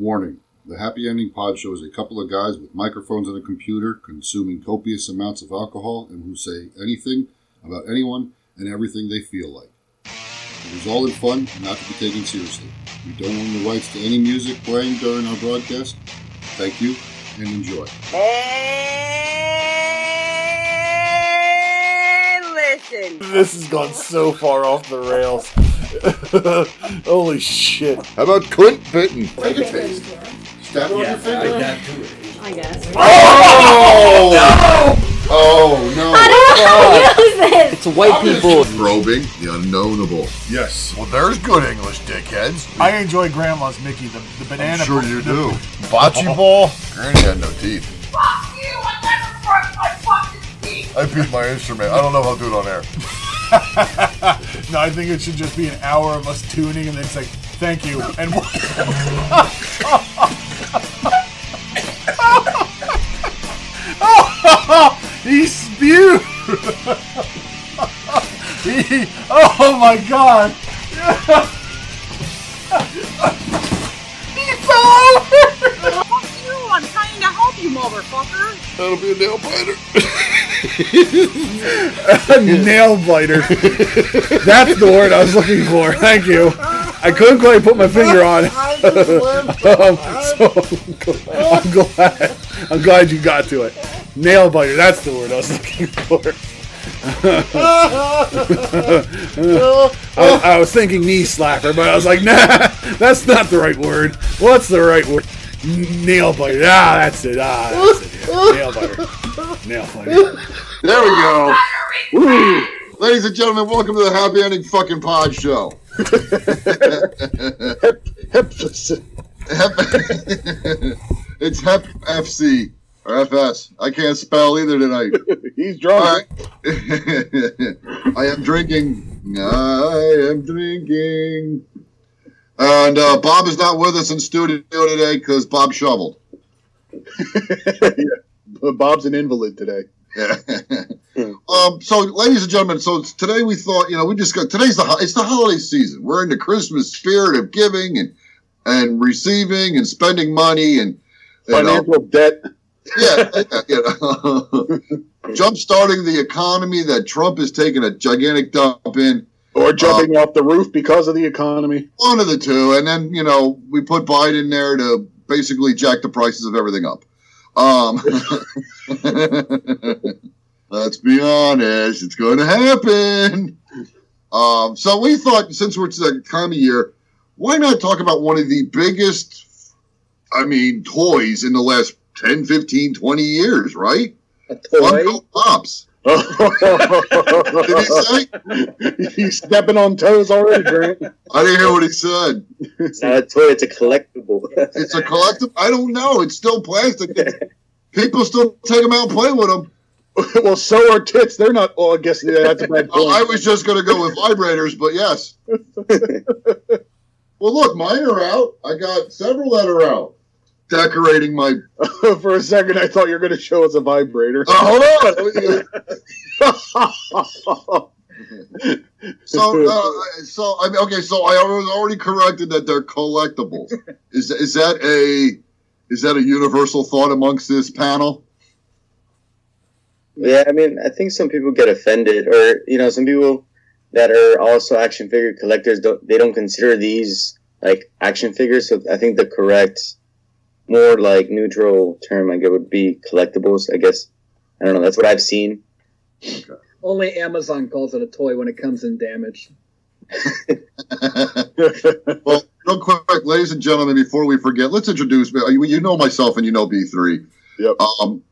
Warning The Happy Ending Pod Show is a couple of guys with microphones and a computer consuming copious amounts of alcohol and who say anything about anyone and everything they feel like. It is all in fun and not to be taken seriously. We don't own the rights to any music playing during our broadcast. Thank you and enjoy. Hey, listen. This has gone so far off the rails. Holy shit. How about Clint Bitten? Take a taste. Stab it on your finger. I guess. Oh! Oh, no. Use this. It's white people. Probing the unknownable. Yes. Well, there's good English, dickheads. I enjoy Grandma's Mickey, the, the banana. I'm sure you do. Bocce oh. ball? Granny had no teeth. Fuck you! I never brushed my fucking teeth. I beat my instrument. I don't know how I'll do it on air. No, I think it should just be an hour of us tuning and then it's like, thank you. And he spewed. he, oh my god. he fell over. Fuck you! I'm trying to help you, motherfucker. That'll be a nail biter. A nail biter. That's the word I was looking for. Thank you. I couldn't quite put my finger on it. Um, so I'm glad. I'm glad you got to it. Nail biter. That's the word I was looking for. I, I was thinking knee slapper, but I was like, nah, that's not the right word. What's the right word? Nail biter. Ah, that's it. Ah, that's it. Yeah. Nail biter. Nail biter. There we go. Woo. Ladies and gentlemen, welcome to the Happy Ending fucking Pod Show. Hep- hep, it's Hep FC or FS. I can't spell either tonight. He's drunk. All right. I am drinking. I am drinking. And uh, Bob is not with us in studio today because Bob shoveled. yeah. Bob's an invalid today. Yeah. um, so, ladies and gentlemen, so today we thought, you know, we just got today's the it's the holiday season. We're in the Christmas spirit of giving and and receiving and spending money and know, Financial debt. yeah, know, jump starting the economy that Trump is taking a gigantic dump in. Or jumping off the roof because of the economy. One of the two, and then you know we put Biden there to basically jack the prices of everything up. Um, let's be honest, it's going to happen. Um, so we thought, since we're to the time of year, why not talk about one of the biggest, I mean, toys in the last 10, 15, 20 years, right? A Funko Pops. Did he say? He's stepping on toes already, Grant. I didn't hear what he said. It's not a toy, it's a collectible. It's a collectible. I don't know. It's still plastic. People still take them out and play with them. well, so are tits. They're not. Well, I guess yeah, that's a bad Oh, I was just going to go with vibrators, but yes. well, look, mine are out. I got several that are out. Decorating my. For a second, I thought you were going to show us a vibrator. Oh, hold on. so, uh, so I mean, okay. So I was already corrected that they're collectibles. Is is that a is that a universal thought amongst this panel? yeah, I mean, I think some people get offended, or you know, some people that are also action figure collectors don't they don't consider these like action figures. So I think the correct, more like neutral term, like it would be collectibles. I guess I don't know. That's what I've seen. Only Amazon calls it a toy when it comes in damaged. well, real quick, ladies and gentlemen, before we forget, let's introduce. You you know myself, and you know B three. Yep. Um,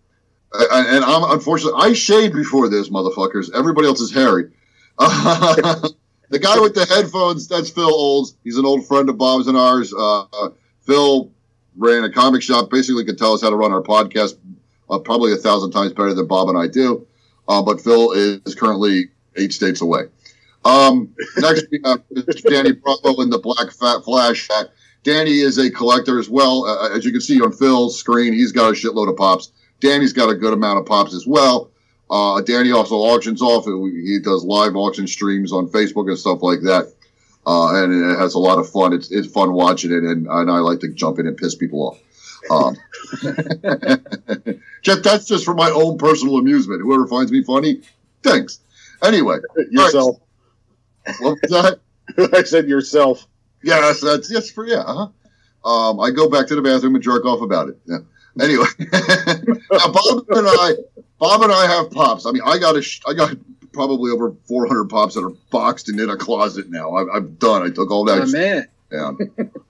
and and I'm unfortunately I shaved before this, motherfuckers. Everybody else is hairy. the guy with the headphones, that's Phil Olds. He's an old friend of Bob's and ours. Uh, uh, Phil ran a comic shop, basically could tell us how to run our podcast uh, probably a thousand times better than Bob and I do. Uh, but Phil is currently eight states away. Um, next, we have Danny Bravo in the Black Fat Flash. Danny is a collector as well. Uh, as you can see on Phil's screen, he's got a shitload of pops. Danny's got a good amount of pops as well. Uh, Danny also auctions off. He does live auction streams on Facebook and stuff like that. Uh, and it has a lot of fun. It's it's fun watching it, and, and I like to jump in and piss people off. Um, just that's just for my own personal amusement. Whoever finds me funny, thanks. Anyway, Yourself. what was that? I said yourself. Yes, that's yes for yeah. Uh-huh. Um, I go back to the bathroom and jerk off about it. Yeah. Anyway, now Bob and I, Bob and I have pops. I mean, I got a, sh- I got probably over 400 pops that are boxed and in a closet now. I, I'm done. I took all that My man. down.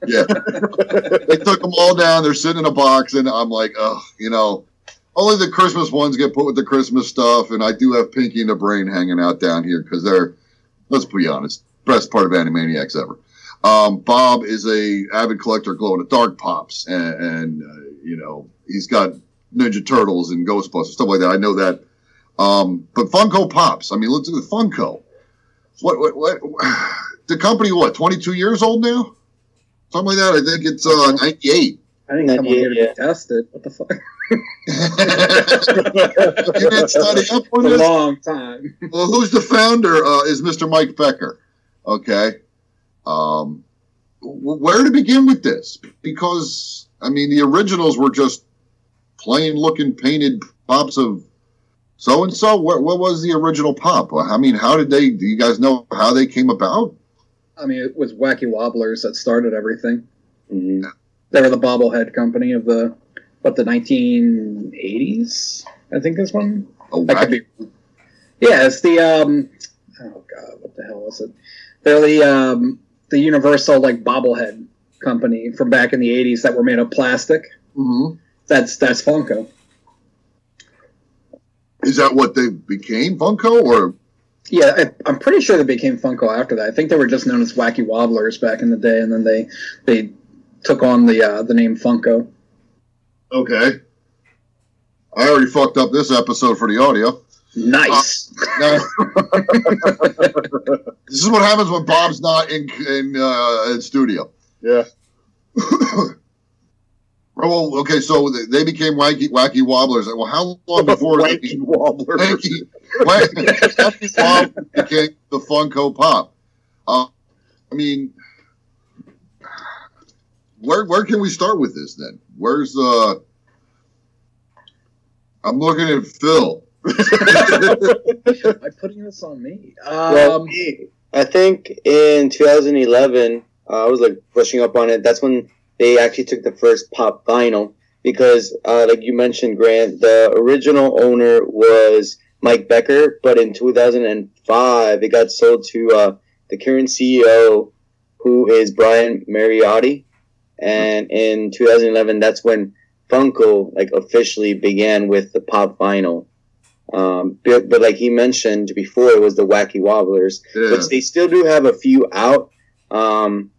Yeah, they took them all down. They're sitting in a box, and I'm like, oh, you know, only the Christmas ones get put with the Christmas stuff, and I do have Pinky and the Brain hanging out down here because they're, let's be honest, best part of Animaniacs ever. Um, Bob is a avid collector of glow in the dark pops, and, and uh, you know he's got Ninja Turtles and Ghostbusters stuff like that. I know that. Um, but Funko Pops. I mean, let's do the Funko. What, what, what? The company, what? Twenty-two years old now? Something like that. I think it's uh, ninety-eight. I didn't come on here to Yeah. be tested. What the fuck? you didn't study up on a this? long time. Well, who's the founder? Uh, is Mr. Mike Becker. Okay. Um, where to begin with this? Because, I mean, the originals were just plain looking painted pops of so and so. What what was the original pop? I mean, how did they, do you guys know how they came about? I mean, it was Wacky Wobblers that started everything. hmm They were the bobblehead company of the what the 1980s. I think this one. A That could be. Yeah, it's the um. Oh god, what the hell was it? They're the um the Universal like bobblehead company from back in the 80s that were made of plastic. Mhm. That's that's Funko. Is that what they became, Funko? Or Yeah, I, I'm pretty sure they became Funko after that. I think they were just known as Wacky Wobblers back in the day, and then they they took on the uh, the name Funko. okay, I already fucked up this episode for the audio. Nice. Now, this is what happens when Bob's not in in, uh, in studio. Yeah. well, okay, so they- they became wacky wacky wobblers. Well, how long before they Wanky wobbler. Wacky, wacky, wacky Wobbler became the Funko Pop? Uh, I mean, where where can we start with this then? Where's uh? I'm looking at Phil. Am I putting this on me? Well, Um, I think in 2011, uh, I was like brushing up on it. That's when they actually took the first pop vinyl because, uh, like you mentioned, Grant, the original owner was Mike Becker, but in 2005, it got sold to uh, the current CEO, who is Brian Mariotti. And in 2011, that's when Funko like officially began with the pop vinyl. Um, but, but like he mentioned before, it was the Wacky Wobblers Yeah. which they still do have a few out. Um,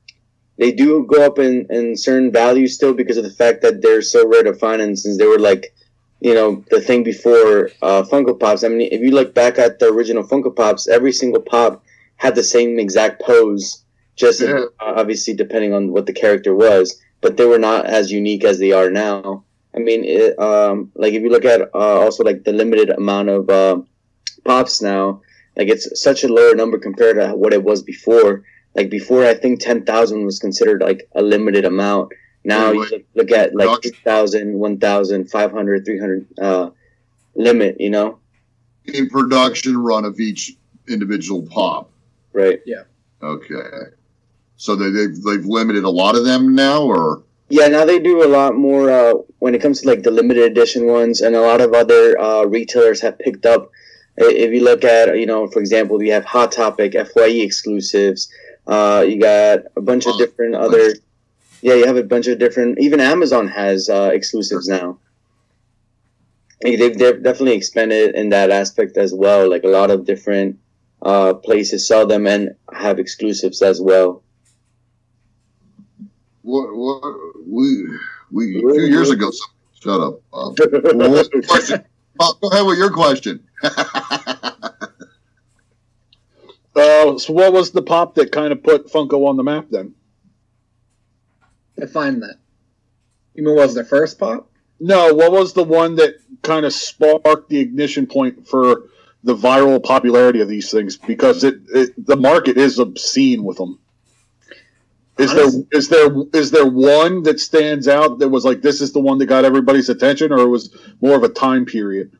they do go up in, in certain values still because of the fact that they're so rare to find, and since they were like, you know, the thing before uh, Funko Pops. I mean, if you look back at the original Funko Pops, every single pop had the same exact pose, just Yeah. uh, obviously depending on what the character was, but they were not as unique as they are now. I mean, it, um, like if you look at uh, also like the limited amount of uh, pops now, like it's such a lower number compared to what it was before. Like before, I think ten thousand was considered like a limited amount. Now you look, look at like Not- 2,000, 1,000, 500, 300 uh, limit. You know, in production run of each individual pop. right? Yeah. Okay. So they, they've they've limited a lot of them now, or Yeah, now they do a lot more uh, when it comes to like the limited edition ones, and a lot of other uh, retailers have picked up. If you look at, you know, for example, you have Hot Topic, Fye exclusives. Uh, you got a bunch of different other. Yeah, you have a bunch of different. Even Amazon has uh, exclusives now. They've, they've definitely expanded in that aspect as well. Like a lot of different uh, places sell them and have exclusives as well. what? What? We we a few years ago. Some, shut up. Bob. What was the question? Bob, go ahead with your question. Uh, so what was the pop that kind of put Funko on the map then? Define that. You mean what was the first pop? No, what was the one that kind of sparked the ignition point for the viral popularity of these things? Because it, it the market is obscene with them. Is there is there is there one that stands out that was like this is the one that got everybody's attention, or it was more of a time period?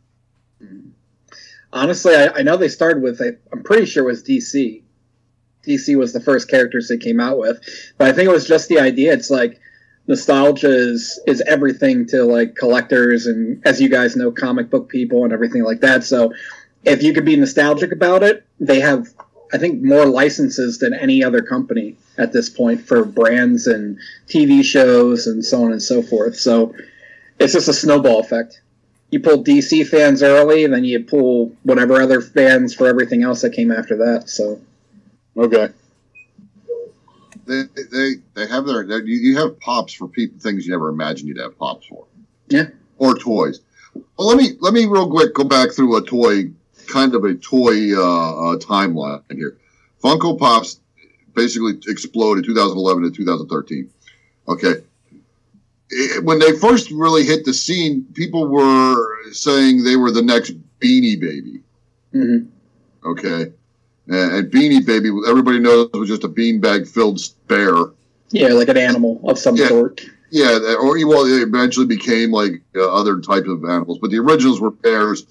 Honestly, I, I know they started with. I, I'm pretty sure it was DC. DC was the first characters they came out with, but I think it was just the idea. It's like nostalgia is is everything to like collectors and, as you guys know, comic book people and everything like that. So, if you could be nostalgic about it, they have, I think, more licenses than any other company at this point for brands and TV shows and so on and so forth. So, it's just a snowball effect you pull DC fans early, and then you pull whatever other fans for everything else that came after that. So Okay. They they they have their you, you have pops for people things you never imagined you'd have pops for. Yeah. Or toys. Well, let me let me real quick go back through a toy kind of a toy uh, uh, timeline here. Funko Pops basically exploded 2011 to 2013. Okay. It- when they first really hit the scene, people were saying they were the next Beanie Baby. mhm. Okay. And, and Beanie Baby, everybody knows, was just a beanbag filled bear. yeah, like an animal of some Yeah. sort. Yeah, or well, it eventually became like uh, other types of animals, but the originals were bears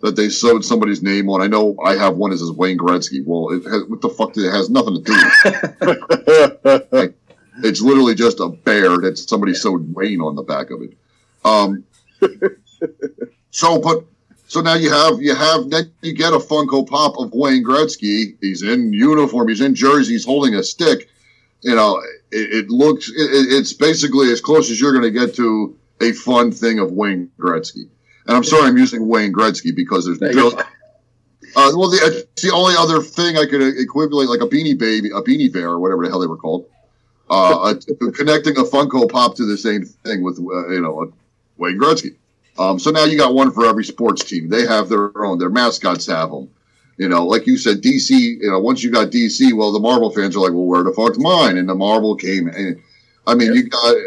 that they sewed somebody's name on. I know I have one that says Wayne Gretzky. Well, it has, what the fuck? It has nothing to do. with it. It's literally just a bear that somebody sewed Wayne on the back of it. Um, so, but so now you have you have then you get a Funko Pop of Wayne Gretzky. He's in uniform. He's in jersey. He's holding a stick. You know, it, it looks. It, it's basically as close as you're going to get to a fun thing of Wayne Gretzky. And I'm sorry, I'm using Wayne Gretzky because there's No, Bill, you're fine. uh, well, the, it's the only other thing I could equivalent, like a beanie baby, a beanie bear, or whatever the hell they were called, uh, a, connecting a Funko Pop to the same thing with, uh, you know, Wayne Gretzky. Um, so now you got one for every sports team. They have their own. Their mascots have them. You know, like you said, DC. You know, once you got DC, well, the Marvel fans are like, well, where the fuck's mine? And the Marvel came. And I mean, you got uh,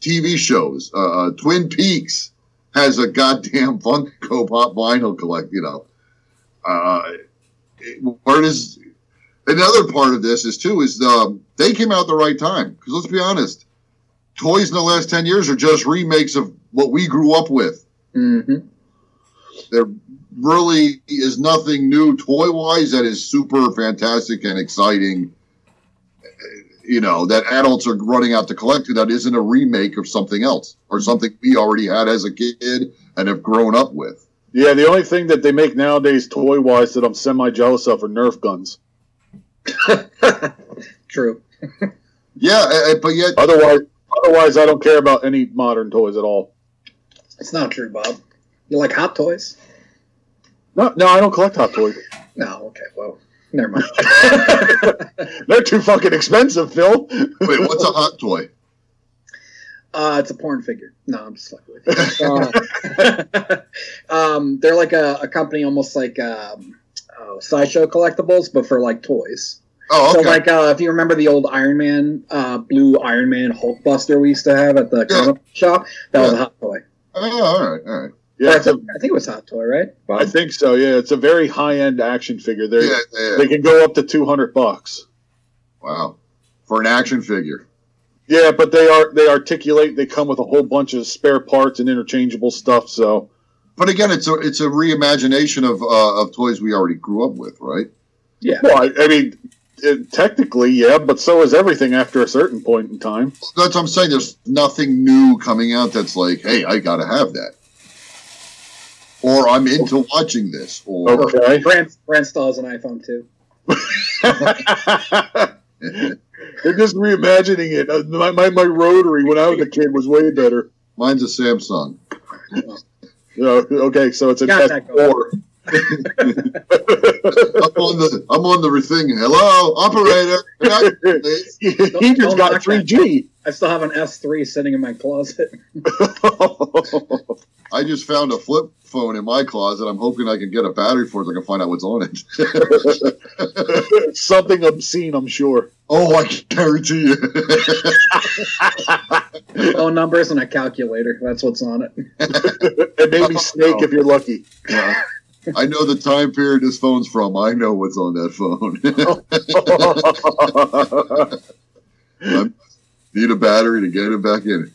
TV shows. Uh, uh, Twin Peaks has a goddamn Funko Pop vinyl collect. You know, uh, where does another part of this is too is um, they came out at the right time because let's be honest, toys in the last ten years are just remakes of what we grew up with. Mhm. There really is nothing new toy wise that is super fantastic and exciting. You know that adults are running out to collect to that isn't a remake of something else or something we already had as a kid and have grown up with. yeah, the only thing that they make nowadays, toy wise, that I'm semi jealous of are Nerf guns. True. Yeah, uh, uh, but yet Otherwise, otherwise, I don't care about any modern toys at all. It's not true, Bob. You like hot toys? No, no, I don't collect hot toys. No. Okay. Well, never mind. They're too fucking expensive, Phil. wait, what's a hot toy? Uh, it's a porn figure. No, I'm just fucking with you. Uh, um, they're like a, a company almost like um, oh, sideshow collectibles, but for like toys. Oh, So like uh, if you remember the old Iron Man, uh, blue Iron Man Hulk Buster we used to have at the Yeah. comic shop, that was a hot toy. oh, all right, all right. Yeah, I, think, I think it was hot toy, right? I think so. Yeah, it's a very high end action figure. They're, Yeah, yeah. They can go up to two hundred bucks. Wow. For an action figure. Yeah, but they are they articulate. They come with a whole bunch of spare parts and interchangeable stuff. So But again, it's a it's a reimagination of uh, of toys we already grew up with, right? Yeah. Well, I, I mean, it, technically, yeah, but so is everything after a certain point in time. That's what I'm saying. There's nothing new coming out that's like, hey, I gotta have that. Or I'm into watching this. Or Okay. Brand, Brand still has an iPhone too. They're just reimagining it. Uh, My, my, my rotary when I was a kid was way better. mine's a Samsung. You know, okay, so it's a Got test that going. four. I'm on the I'm on the thing. Hello, operator. Please. he just got knock that. 3G. I still have an S3 sitting in my closet. I just found a flip phone in my closet. I'm hoping I can get a battery for it. So I can find out what's on it. Something obscene, I'm sure. oh, I can guarantee you. Phone numbers and a calculator. That's what's on it. And maybe Snake if you're lucky. Yeah. I know the time period this phone's from. I know what's on that phone. I need a battery to get it back in.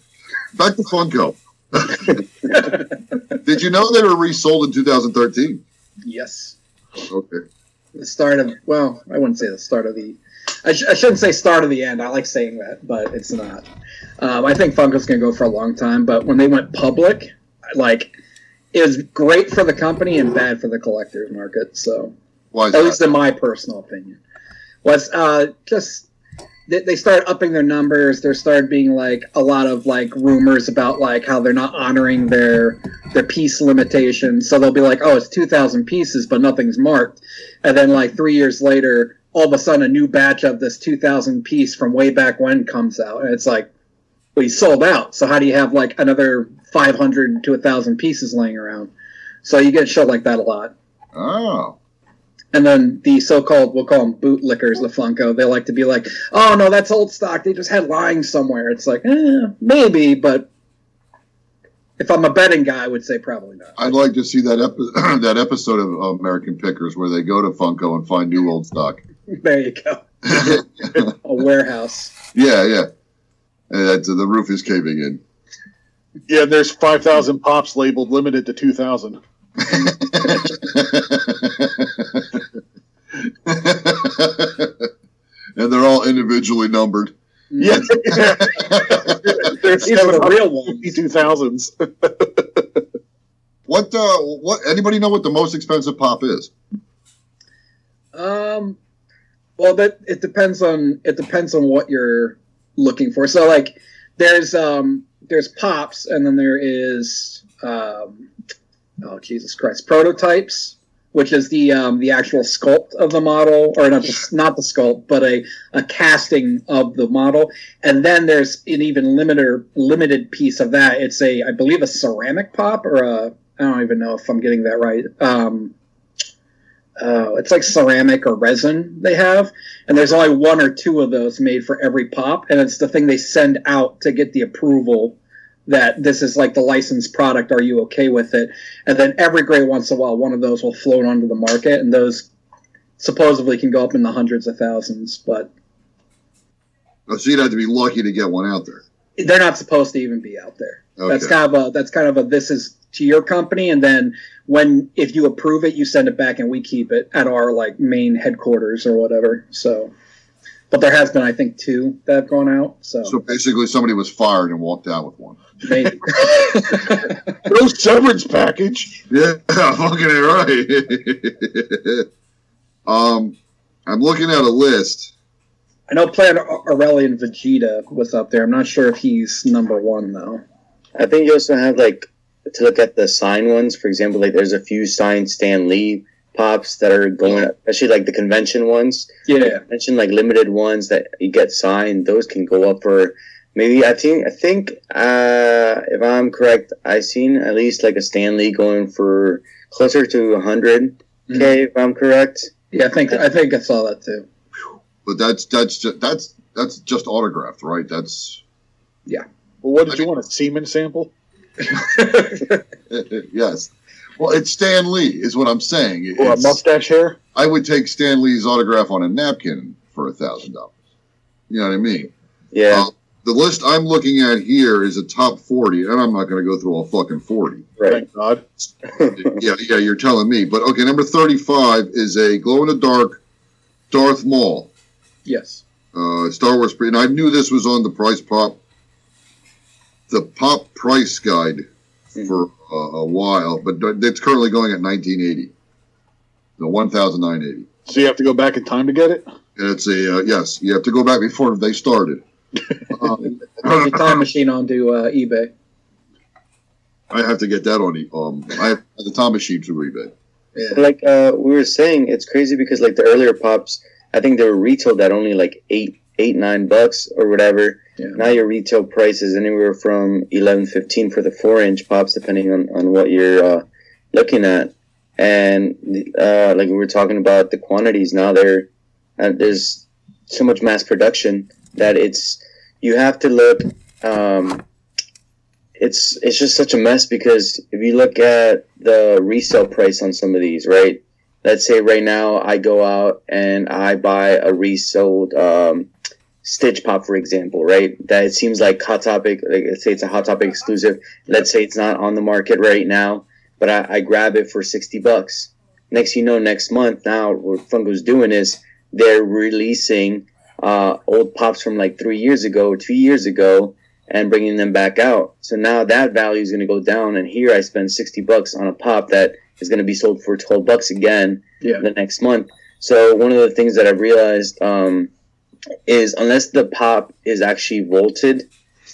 Back to Funko. Did you know they were resold in 2013? Yes. Okay. The start of well, I wouldn't say the start of the. I, sh- I shouldn't say start of the end. I like saying that, but it's not. Um, I think Funko's gonna go for a long time, but when they went public, like was great for the company and bad for the collectors market. So is at least in my personal opinion, was uh, just they, they started upping their numbers. There started being like a lot of like rumors about like how they're not honoring their their piece limitations. So they'll be like, oh, it's two thousand pieces, but nothing's marked. And then like three years later, all of a sudden, a new batch of this two thousand piece from way back when comes out, and it's like, well, you sold out. So how do you have like another five hundred to a thousand pieces laying around? So you get shit like that a lot. Oh. And then the so-called, we'll call them bootlickers, the Funko, they like to be like, oh, no, that's old stock. They just had lying somewhere. It's like, eh, maybe, but if I'm a betting guy, I would say probably not. I'd like to see that epi- that episode of American Pickers where they go to Funko and find new old stock. There you go. A warehouse. yeah, yeah. And the roof is caving in. Yeah, and there's 5,000 pops labeled limited to 2,000. and they're all individually numbered. Yeah. there's These are the real ones. 2000s. What uh what anybody know what the most expensive pop is? Um, well, that it depends on it depends on what you're looking for. So, like, there's um, there's pops, and then there is um, oh Jesus Christ, prototypes, which is the um, the actual sculpt of the model, or not the, not the sculpt, but a a casting of the model. And then there's an even limiter limited piece of that. It's a I believe a ceramic pop or a I don't even know if I'm getting that right. Um, uh, it's like ceramic or resin they have, and there's only one or two of those made for every pop, and it's the thing they send out to get the approval that this is like the licensed product. Are you okay with it? And then every great once in a while, one of those will float onto the market, and those supposedly can go up in the hundreds of thousands, but Oh, so you'd have to be lucky to get one out there. they're not supposed to even be out there. Okay. That's kind of a that's kind of a this is to your company, and then when if you approve it, you send it back, and we keep it at our like main headquarters or whatever. So, but there has been I think two that have gone out. So, So basically somebody was fired and walked out with one. maybe. no severance package. Yeah, fucking right. um I'm looking at a list. I know Planet Arlia Vegeta was up there. I'm not sure if he's number one though. I think you also have like to look at the sign ones. For example, like there's a few signed Stan Lee pops that are going, especially like the convention ones. Yeah, Mention like limited ones that you get signed. Those can go up for maybe. I think I think uh, if I'm correct, I seen at least like a Stan Lee going for closer to 100 k. If I'm correct. yeah. I think I think I saw that too. But that's that's just that's that's just autographed, right? That's yeah. Well, what did you want? A semen sample? yes. Well, it's Stan Lee, is what I'm saying. Or a mustache hair? I would take Stan Lee's autograph on a napkin for a thousand dollars. You know what I mean? Yeah. Uh, the list I'm looking at here is a top forty, and I'm not going to go through all fucking forty. right. Thank God. yeah, yeah, you're telling me. But okay, number thirty-five is a glow-in-the-dark Darth Maul, Yes. uh, Star Wars. And I knew this was on the price pop, the pop price guide for uh, a while, but it's currently going at 1980. The 1,980. So you have to go back in time to get it? And it's a uh, yes. You have to go back before they started. Um, Put your time machine onto uh, eBay. I have to get that on the um. I have the time machine to eBay. Yeah. like uh, we were saying, it's crazy because like the earlier pops, I think they were retailed at only like eight, eight, nine bucks or whatever. Yeah. Now your retail price is anywhere from 11, 15 for the four inch pops, depending on, on what you're uh, looking at. And uh, like we were talking about the quantities now, there uh, there's so much mass production that it's you have to look. Um, it's it's just such a mess because if you look at the resale price on some of these, right? Let's say right now I go out and I buy a resold um, Stitch Pop, for example, right? That it seems like Hot Topic, like let's say it's a Hot Topic exclusive. Let's say it's not on the market right now, but I, I grab it for 60 bucks. Next, you know, next month now, what Funko's doing is they're releasing uh, old pops from like three years ago two years ago and bringing them back out. So now that value is going to go down. And here I spend 60 bucks on a pop that is going to be sold for 12 bucks again Yeah. the next month. So one of the things that I've realized um, is unless the pop is actually vaulted,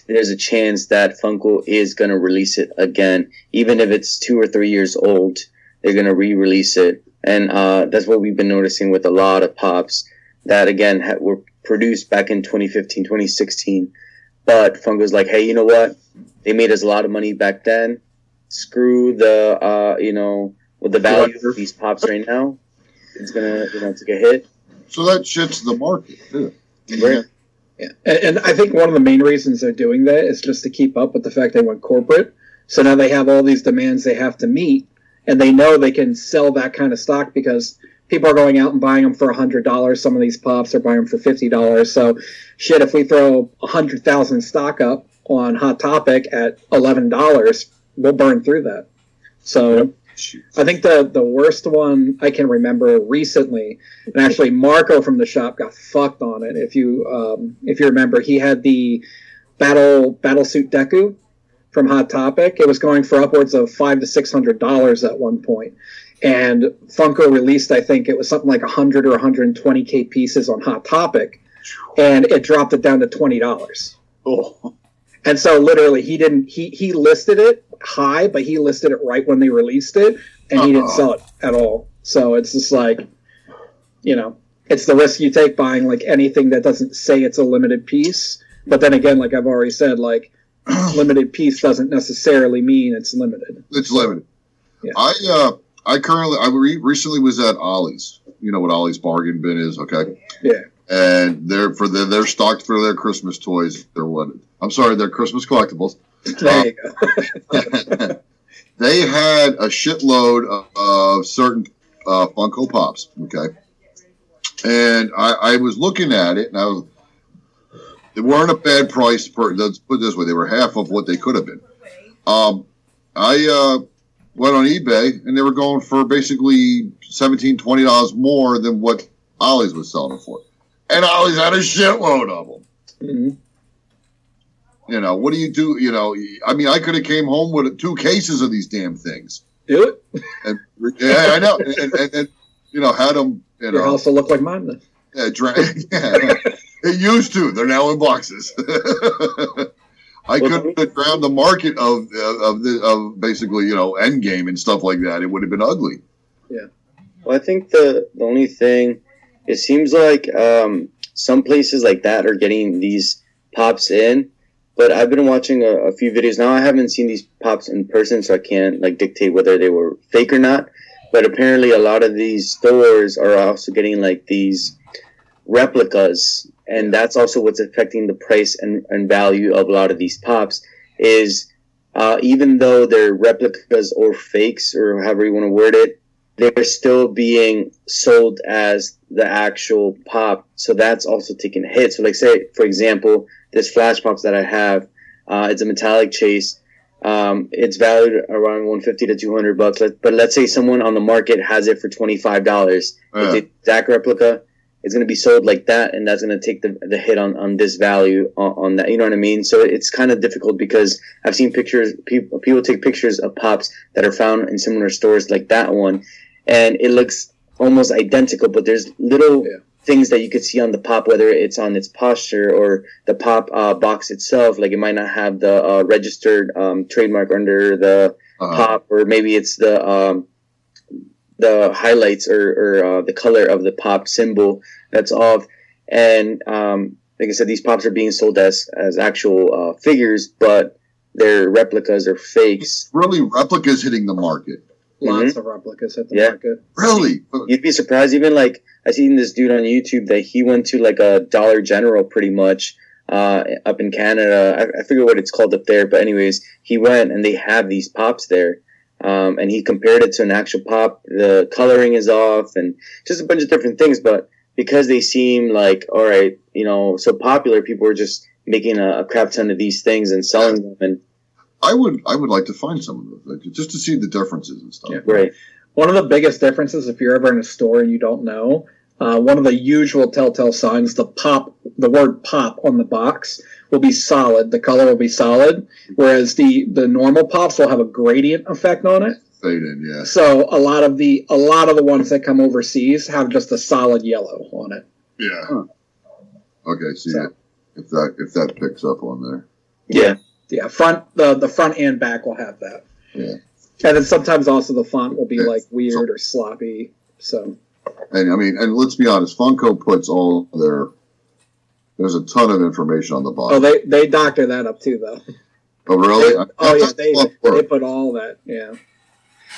there's a chance that Funko is going to release it again, even if it's two or three years old. They're going to re-release it, and uh, that's what we've been noticing with a lot of pops that again ha- were produced back in 2015, 2016. But Funko's like, hey, you know what? They made us a lot of money back then. Screw the, uh, you know, with the value of these pops right now, it's gonna, you know, take a hit. So that shits the market. too. Right. Yeah. And, and I think one of the main reasons they're doing that is just to keep up with the fact they went corporate. So now they have all these demands they have to meet, and they know they can sell that kind of stock because people are going out and buying them for hundred dollars. Some of these pops are buying them for fifty dollars. So, shit, if we throw a hundred thousand stock up on Hot Topic at eleven dollars, we'll burn through that. So. I think the the worst one I can remember recently, and actually Marco from the shop got fucked on it. If you um, if you remember, he had the battle battle suit Deku from Hot Topic. It was going for upwards of five to six hundred dollars at one point, and Funko released I think it was something like hundred or one hundred and twenty k pieces on Hot Topic, and it dropped it down to twenty dollars. Oh, And so literally he didn't he he listed it high, but he listed it right when they released it and he didn't sell it at all. So it's just like you know, it's the risk you take buying like anything that doesn't say it's a limited piece. But then again, like I've already said, like limited piece doesn't necessarily mean it's limited. It's limited. Yeah. I uh, I currently I re- recently was at Ollie's. You know what Ollie's bargain bin is, okay? Yeah. And they're for the, they're stocked for their Christmas toys. They're what? I'm sorry, they're Christmas collectibles. There you go. they had a shitload of, of certain uh, Funko Pops. Okay, and I, I was looking at it, and I was they weren't a bad price per. Let's put it this way: they were half of what they could have been. Um, I uh, went on eBay, and they were going for basically 17 20 dollars more than what Ollie's was selling them for, and Ollie's had a shitload of them. Mhm. You know, what do you do? You know, I mean, I could have came home with two cases of these damn things. Do it. And yeah, I know, and, and, and you know, had them. You Your know, house will look like mine then. yeah, dra- yeah, it used to. They're now in boxes. I couldn't have drowned the market of of the of basically you know Endgame and stuff like that. It would have been ugly. Yeah. Well, I think the, the only thing, it seems like um, some places like that are getting these pops in, but I've been watching a, a few videos now. I haven't seen these pops in person, so I can't like dictate whether they were fake or not. But apparently, a lot of these stores are also getting like these replicas, and that's also what's affecting the price and, and value of a lot of these pops. Is uh, even though they're replicas or fakes or however you want to word it, they're still being sold as the actual pop. So that's also taking a hit. So like say, for example, this flash pops that I have, uh, it's a metallic chase. Um, it's valued around 150 to 200 bucks. But let's say someone on the market has it for $25. Yeah. It's the exact replica. It's going to be sold like that, and that's going to take the, the hit on, on this value on, on that. You know what I mean? So it's kind of difficult because I've seen pictures, people, people take pictures of pops that are found in similar stores like that one, and it looks almost identical, but there's little Yeah. Things that you could see on the pop, whether it's on its posture or the pop uh, box itself. Like it might not have the uh, registered um, trademark under the Uh, pop, or maybe it's the um, the highlights or, or uh, the color of the pop symbol that's off. And um, like I said, these pops are being sold as as actual uh, figures, but they're replicas or fakes. really, replicas hitting the market. Lots of replicas at the Yeah. market. Really, You'd be surprised. Even like I seen this dude on YouTube that he went to like a Dollar General pretty much uh, up in Canada. I, I forget what it's called up there, but anyways, he went and they have these pops there. Um, and he compared it to an actual pop. The coloring is off, and just a bunch of different things. But because they seem like all right, you know, so popular, people are just making a, a crap ton of these things and selling them, and I would I would like to find some of those like, just to see the differences and stuff. Yeah. right, One of the biggest differences, if you're ever in a store and you don't know, uh, one of the usual telltale signs, the pop, the word pop on the box will be solid. The color will be solid, whereas the the normal pops will have a gradient effect on it. Fade in, yeah. So a lot of the a lot of the ones that come overseas have just a solid yellow on it. Yeah. Huh. Okay, see So- if that if that picks up on there. yeah, Yeah, front the the front and back will have that. Yeah. And then sometimes also the font will be Yeah. like weird or sloppy. So And I mean, and let's be honest, Funko puts all their. There's a ton of information on the oh they they doctor that up too though. Oh, really? They- oh yeah, they a lot of they put all that. Yeah,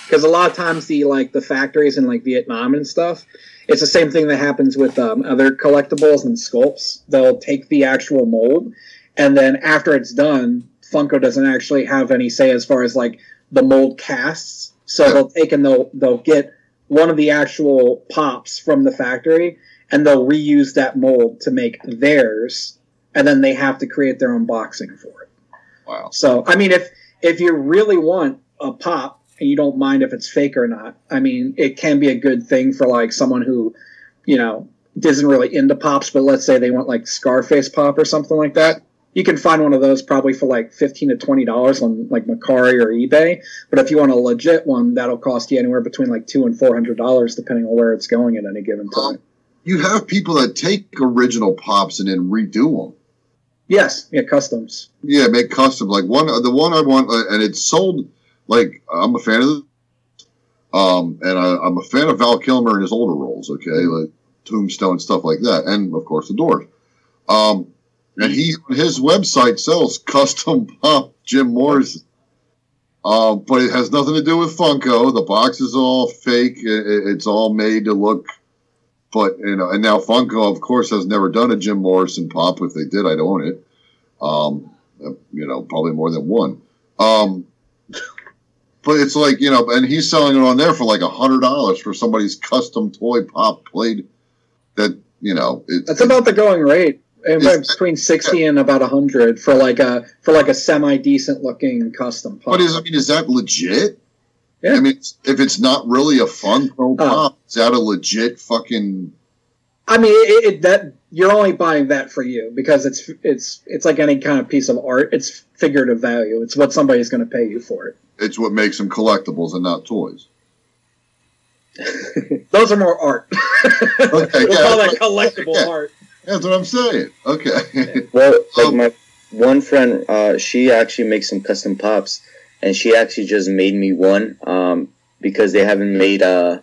because a lot of times the like the factories in like Vietnam and stuff, it's the same thing that happens with um, other collectibles and sculpts. They'll take the actual mold, and then after it's done, Funko doesn't actually have any say as far as like the mold casts. So they'll take and they'll they'll get one of the actual pops from the factory, and they'll reuse that mold to make theirs, and then they have to create their own boxing for it. Wow. So I mean, if if you really want a pop and you don't mind if it's fake or not, I mean, it can be a good thing for like someone who, you know, isn't really into pops, but let's say they want like Scarface pop or something like that. You can find one of those probably for like fifteen to twenty dollars on like Mercari or eBay. But if you want a legit one, that'll cost you anywhere between like two and four hundred dollars, depending on where it's going at any given time. You have people that take original pops and then redo them. Yes, yeah, customs. Yeah, make custom. Like one, the one I want, uh, and it's sold. Like I'm a fan of. Um, and I, I'm a fan of Val Kilmer and his older roles. Okay, like Tombstone stuff like that, and of course the Doors. Um, and he his website sells custom pop Jim Morrison. Um, but it has nothing to do with Funko. The box is all fake. It, it- it's all made to look. But you know, and now Funko, of course, has never done a Jim Morrison pop. If they did, I'd own it. Um, uh, you know, probably more than one. Um, but it's like you know, and he's selling it on there for like a hundred dollars for somebody's custom toy pop played. That you know, it, That's about the going rate. Between sixty and about hundred for like a for like a semi decent looking custom pop. But is I mean, is that legit? Yeah. I mean, if it's not really a Funko Uh. pop, is that a legit fucking? I mean, it, it, that you're only buying that for you because it's it's it's like any kind of piece of art. It's figurative value. It's what somebody's going to pay you for it. It's what makes them collectibles and not toys. Those are more art. Okay, we'll yeah, call that collectible yeah. art. That's what I'm saying. Okay. Well, like Um, my one friend, uh, she actually makes some custom pops, and she actually just made me one um, because they haven't made uh,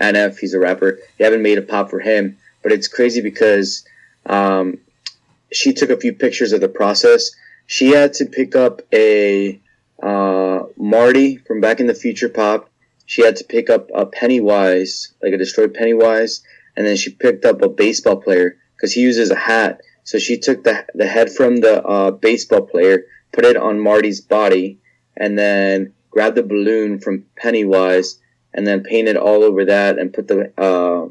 NF. He's a rapper. They haven't made a pop for him, but it's crazy because um, she took a few pictures of the process. She had to pick up a uh, Marty from Back in the Future pop. She had to pick up a Pennywise, like a destroyed Pennywise, and then she picked up a baseball player because he uses a hat. So she took the the head from the uh, baseball player, put it on Marty's body, and then grabbed the balloon from Pennywise, and then painted all over that, and put the uh,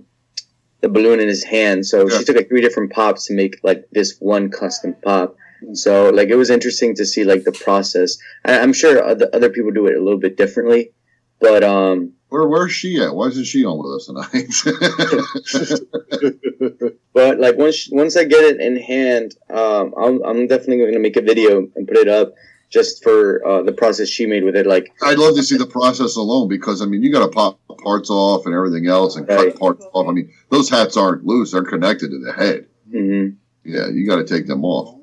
the balloon in his hand. So Yeah. she took like three different pops to make like this one custom pop. So like it was interesting to see like the process. I, I'm sure other other people do it a little bit differently, but um, Where where's she at? Why isn't she on with us tonight? But like once once I get it in hand, um, I'm, I'm definitely going to make a video and put it up just for uh, the process she made with it. Like I'd love to see the process alone because I mean you got to pop parts off and everything else and cut parts off. I mean those hats aren't loose; they're connected to the head. mhm. Yeah, you got to take them off.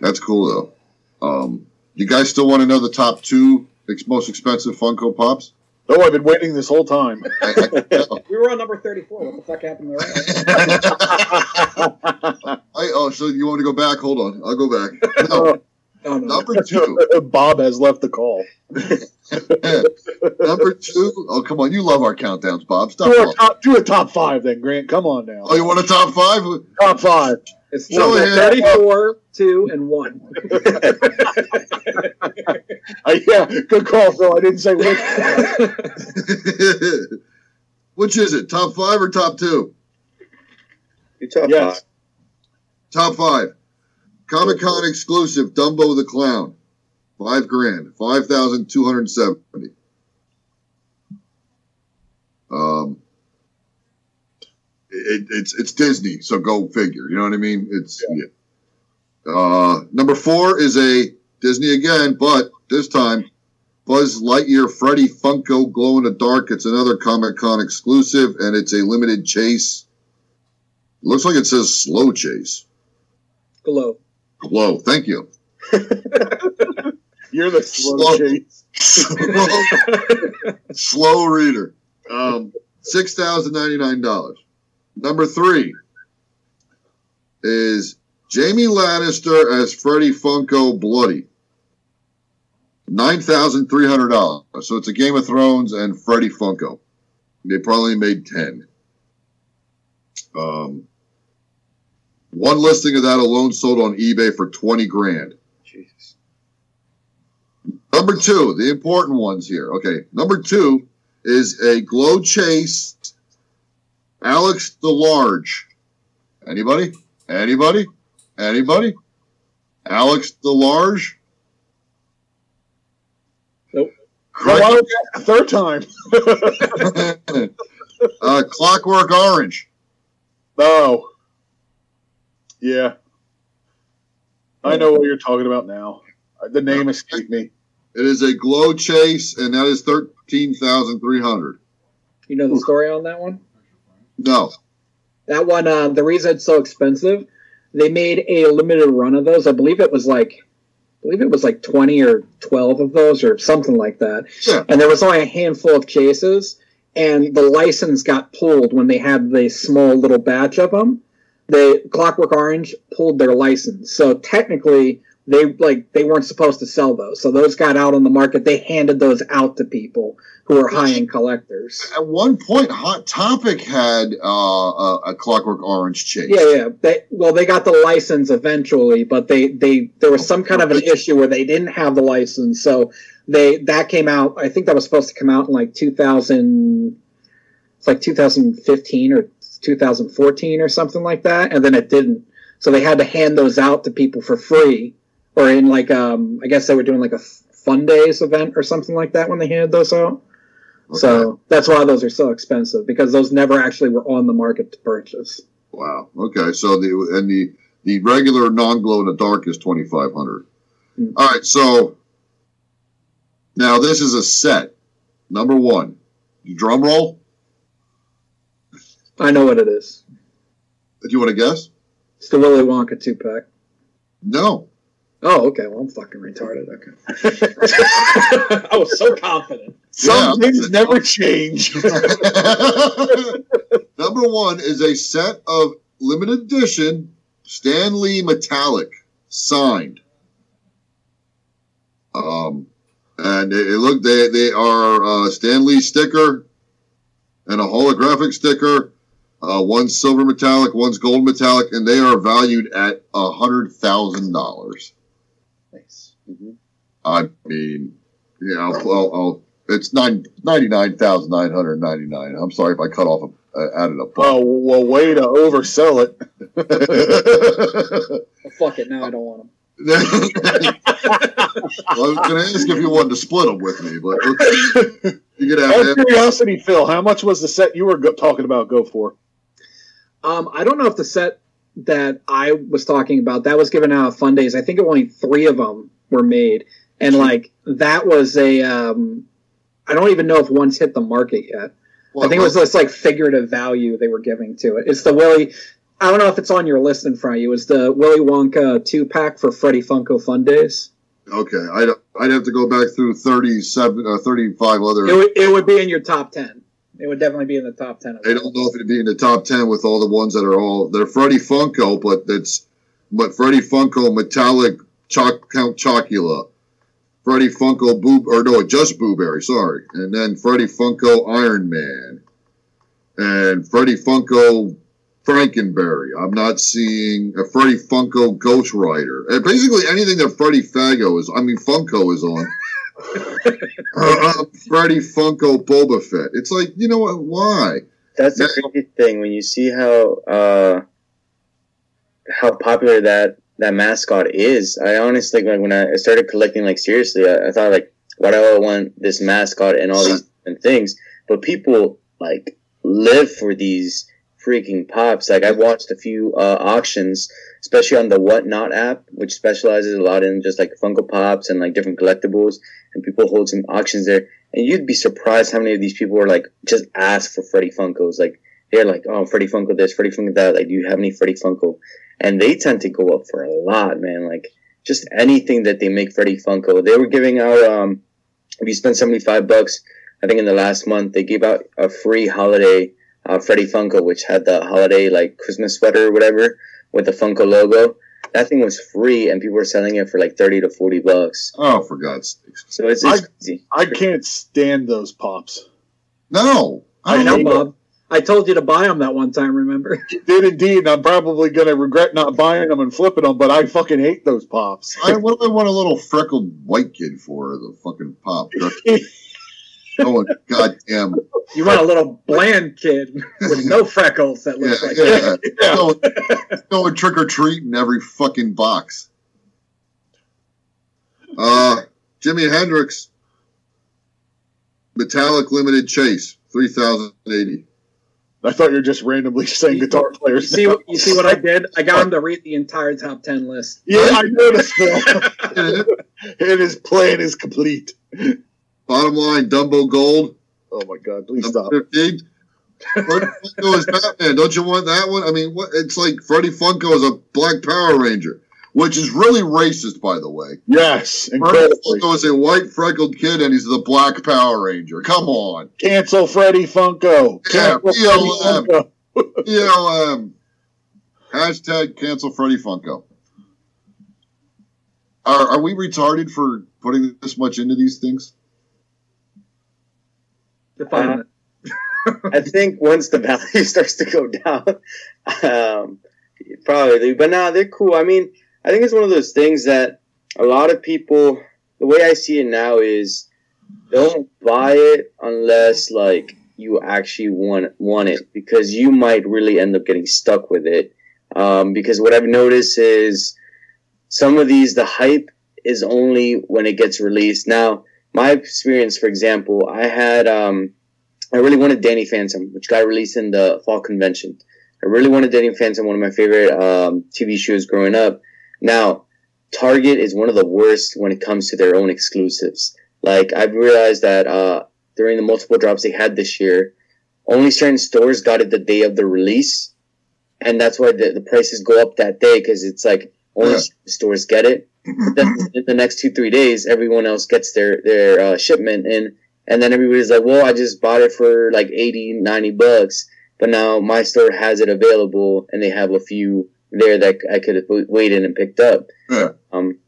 That's cool though. Um, you guys still want to know the top two ex- most expensive Funko Pops? Oh, I've been waiting this whole time. I, I can tell. We were on number thirty-four. What the fuck happened there? I, oh, so you want me to go back? Hold on, I'll go back. No, Oh, no. number two. Uh, Bob has left the call. number two. Oh, come on, you love our countdowns, Bob. Stop. Do a top, do a top five then, Grant. Come on now. Oh, you want a top five? Top five. It's Go number thirty-four, two, and one. Uh, yeah, good call, Phil. I didn't say which. Which is it? Top five or top two? You talk Yes. Top five. Comic Con exclusive Dumbo the Clown. Five grand. Five thousand two hundred seventy. Um it, it's it's Disney, so go figure. You know what I mean? It's yeah. Uh, number four is a Disney again, but this time Buzz Lightyear Freddy Funko Glow in the Dark. It's another Comic Con exclusive, and it's a limited chase. looks like it says slow chase. Glow. Glow. Thank you. You're the Slow. slow chase. slow, slow reader. Um, six thousand ninety nine dollars. Number three is Jamie Lannister as Freddy Funko Bloody. Nine thousand three hundred dollars. So it's a Game of Thrones and Freddy Funko. They probably made ten. Um, one listing of that alone sold on eBay for twenty grand. Jesus. Number two, the important ones here. Okay, number two is a glow chase. Alex DeLarge. Anybody? Anybody? Anybody? Alex DeLarge. Nope. Well, why would you ask a third time? uh, Clockwork Orange. Oh. Yeah. I know what you're talking about now. The name escaped me. It is a glow chase, and that is thirteen thousand three hundred. You know the story on that one? No. That one, uh, the reason it's so expensive, they made a limited run of those. I believe it was like, I believe it was like twenty or twelve of those or something like that. Yeah. And there was only a handful of chases, and the license got pulled when they had the small little batch of them. The Clockwork Orange pulled their license, so technically they like they weren't supposed to sell those. So those got out on the market. They handed those out to people who were high end collectors. At one point, Hot Topic had uh, a, a Clockwork Orange chase. Yeah, yeah. They, well, they got the license eventually, but they, they there was some kind of an issue where they didn't have the license, so they that came out. I think that was supposed to come out in like 2000, it's like 2015 or 2014 or something like that, and then it didn't. So they had to hand those out to people for free, or in like um, I guess they were doing like a fun days event or something like that when they handed those out. So that's why those are so expensive because those never actually were on the market to purchase. Wow. Okay. So the and the the regular non glow in the dark is twenty five hundred. Mm. All right. So now this is a set. Number one. Drum roll. I know what it is. Do you want to guess? It's the Willy Wonka two pack. No. Oh, okay. Well, I'm fucking retarded. Okay. I was so confident. Some Yeah. things never change. Number one is a set of limited edition Stan Lee metallic signed. Um, and it, it look they they are uh, Stan Lee sticker and a holographic sticker. Uh, one's silver metallic, one's gold metallic, and they are valued at a hundred thousand dollars. Nice. I mean, yeah, I'll, I'll, I'll it's nine ninety nine thousand nine hundred ninety nine. I'm sorry if I cut off a, uh, added a buck. oh, well, way to oversell it. Well, fuck it. Now I don't want them. well, I was going to ask if you wanted to split them with me, but okay. you could Out have. of curiosity, Phil, how much was the set you were go- talking about go for? Um, I don't know if the set that I was talking about that was given out at Fun Days. I think it only three of them were made, and like that was a. Um, I don't even know if one's hit the market yet. I think it was this like figurative value they were giving to it. It's the Willy. I don't know if it's on your list in front of you. It's the Willy Wonka two pack for Freddy Funko Fun Days. Okay, I'd, I'd have to go back through 37, uh, 35 other. It would, it would be in your top ten. It would definitely be in the top ten. Of I don't know if it'd be in the top 10 with all the ones that are all. They're Freddy Funko, but it's. But Freddy Funko metallic Choc, Count Chocula. Freddy Funko Boo. Or no, just Booberry, sorry. And then Freddy Funko Iron Man. And Freddy Funko Frankenberry. I'm not seeing a Freddy Funko Ghost Rider. And basically anything that Freddy Fago is, I mean Funko is on. uh, Freddy Funko Boba Fett. It's like, you know what? Why? That's the crazy thing when you see how uh, how popular that that mascot is. I honestly like when I started collecting like seriously, I, I thought like why do I want this mascot and all these different things? But people like live for these freaking pops. Like I've watched a few uh, auctions, especially on the Whatnot app, which specializes a lot in just like Funko Pops and like different collectibles. And people hold some auctions there, and you'd be surprised how many of these people are like just ask for Freddy Funkos. Like they're like, oh, Freddy Funko this, Freddy Funko that. Like, do you have any Freddy Funko? And they tend to go up for a lot, man. Like just anything that they make Freddy Funko. They were giving out um, if you spend seventy five bucks. I think in the last month they gave out a free holiday uh, Freddy Funko, which had the holiday like Christmas sweater or whatever with the Funko logo. That thing was free, and people were selling it for like thirty to forty bucks. Oh, for God's sakes! So it's, it's crazy. I can't stand those pops. No, I know, don't- Bob. I told you to buy them that one time. Remember? Did indeed. and I'm probably gonna regret not buying them and flipping them, but I fucking hate those pops. I, what do I want a little freckled white kid for? The fucking pop. oh, goddamn. You want a little bland kid with no freckles that Yeah, looks like yeah. Going, going trick or treat in every fucking box. Uh, Jimi Hendrix, Metallic Limited Chase, 3080. I thought you were just randomly saying guitar You players. see, what- you see what I did? I got him to read the entire top ten list. yeah, I noticed, Phil. and his plan is complete. Bottom line, Dumbo Gold, Oh my god, please stop. 15. Freddy Funko is Batman. Don't you want that one? I mean, what? It's like Freddy Funko is a Black Power Ranger, which is really racist, by the way. Yes, Freddy incredibly. Funko is a white freckled kid, and he's the Black Power Ranger. Come on, Cancel Freddy Funko. Yeah, Cancel Freddy BLM. Funko. BLM. Hashtag cancel Freddy Funko. Are, are we retarded for putting this much into these things? Define it. I think once the value starts to go down, um, probably. But now they're cool. I mean, I think it's one of those things that a lot of people. The way I see it now is, don't buy it unless like you actually want want it because you might really end up getting stuck with it. Um, because what I've noticed is some of these the hype is only when it gets released. Now, my experience, for example, I had um, I really wanted Danny Phantom, which got released in the fall convention. I really wanted Danny Phantom, one of my favorite um, TV shows growing up. Now, Target is one of the worst when it comes to their own exclusives. Like I've realized that uh, during the multiple drops they had this year, only certain stores got it the day of the release, and that's why the, the prices go up that day because it's like only Yeah. stores get it. Then in the next two three days, everyone else gets their their uh, shipment and and then everybody's like, "Well, I just bought it for like 80, 90 bucks, but now my store has it available, and they have a few there that I could have waited and picked up." Yeah. Um,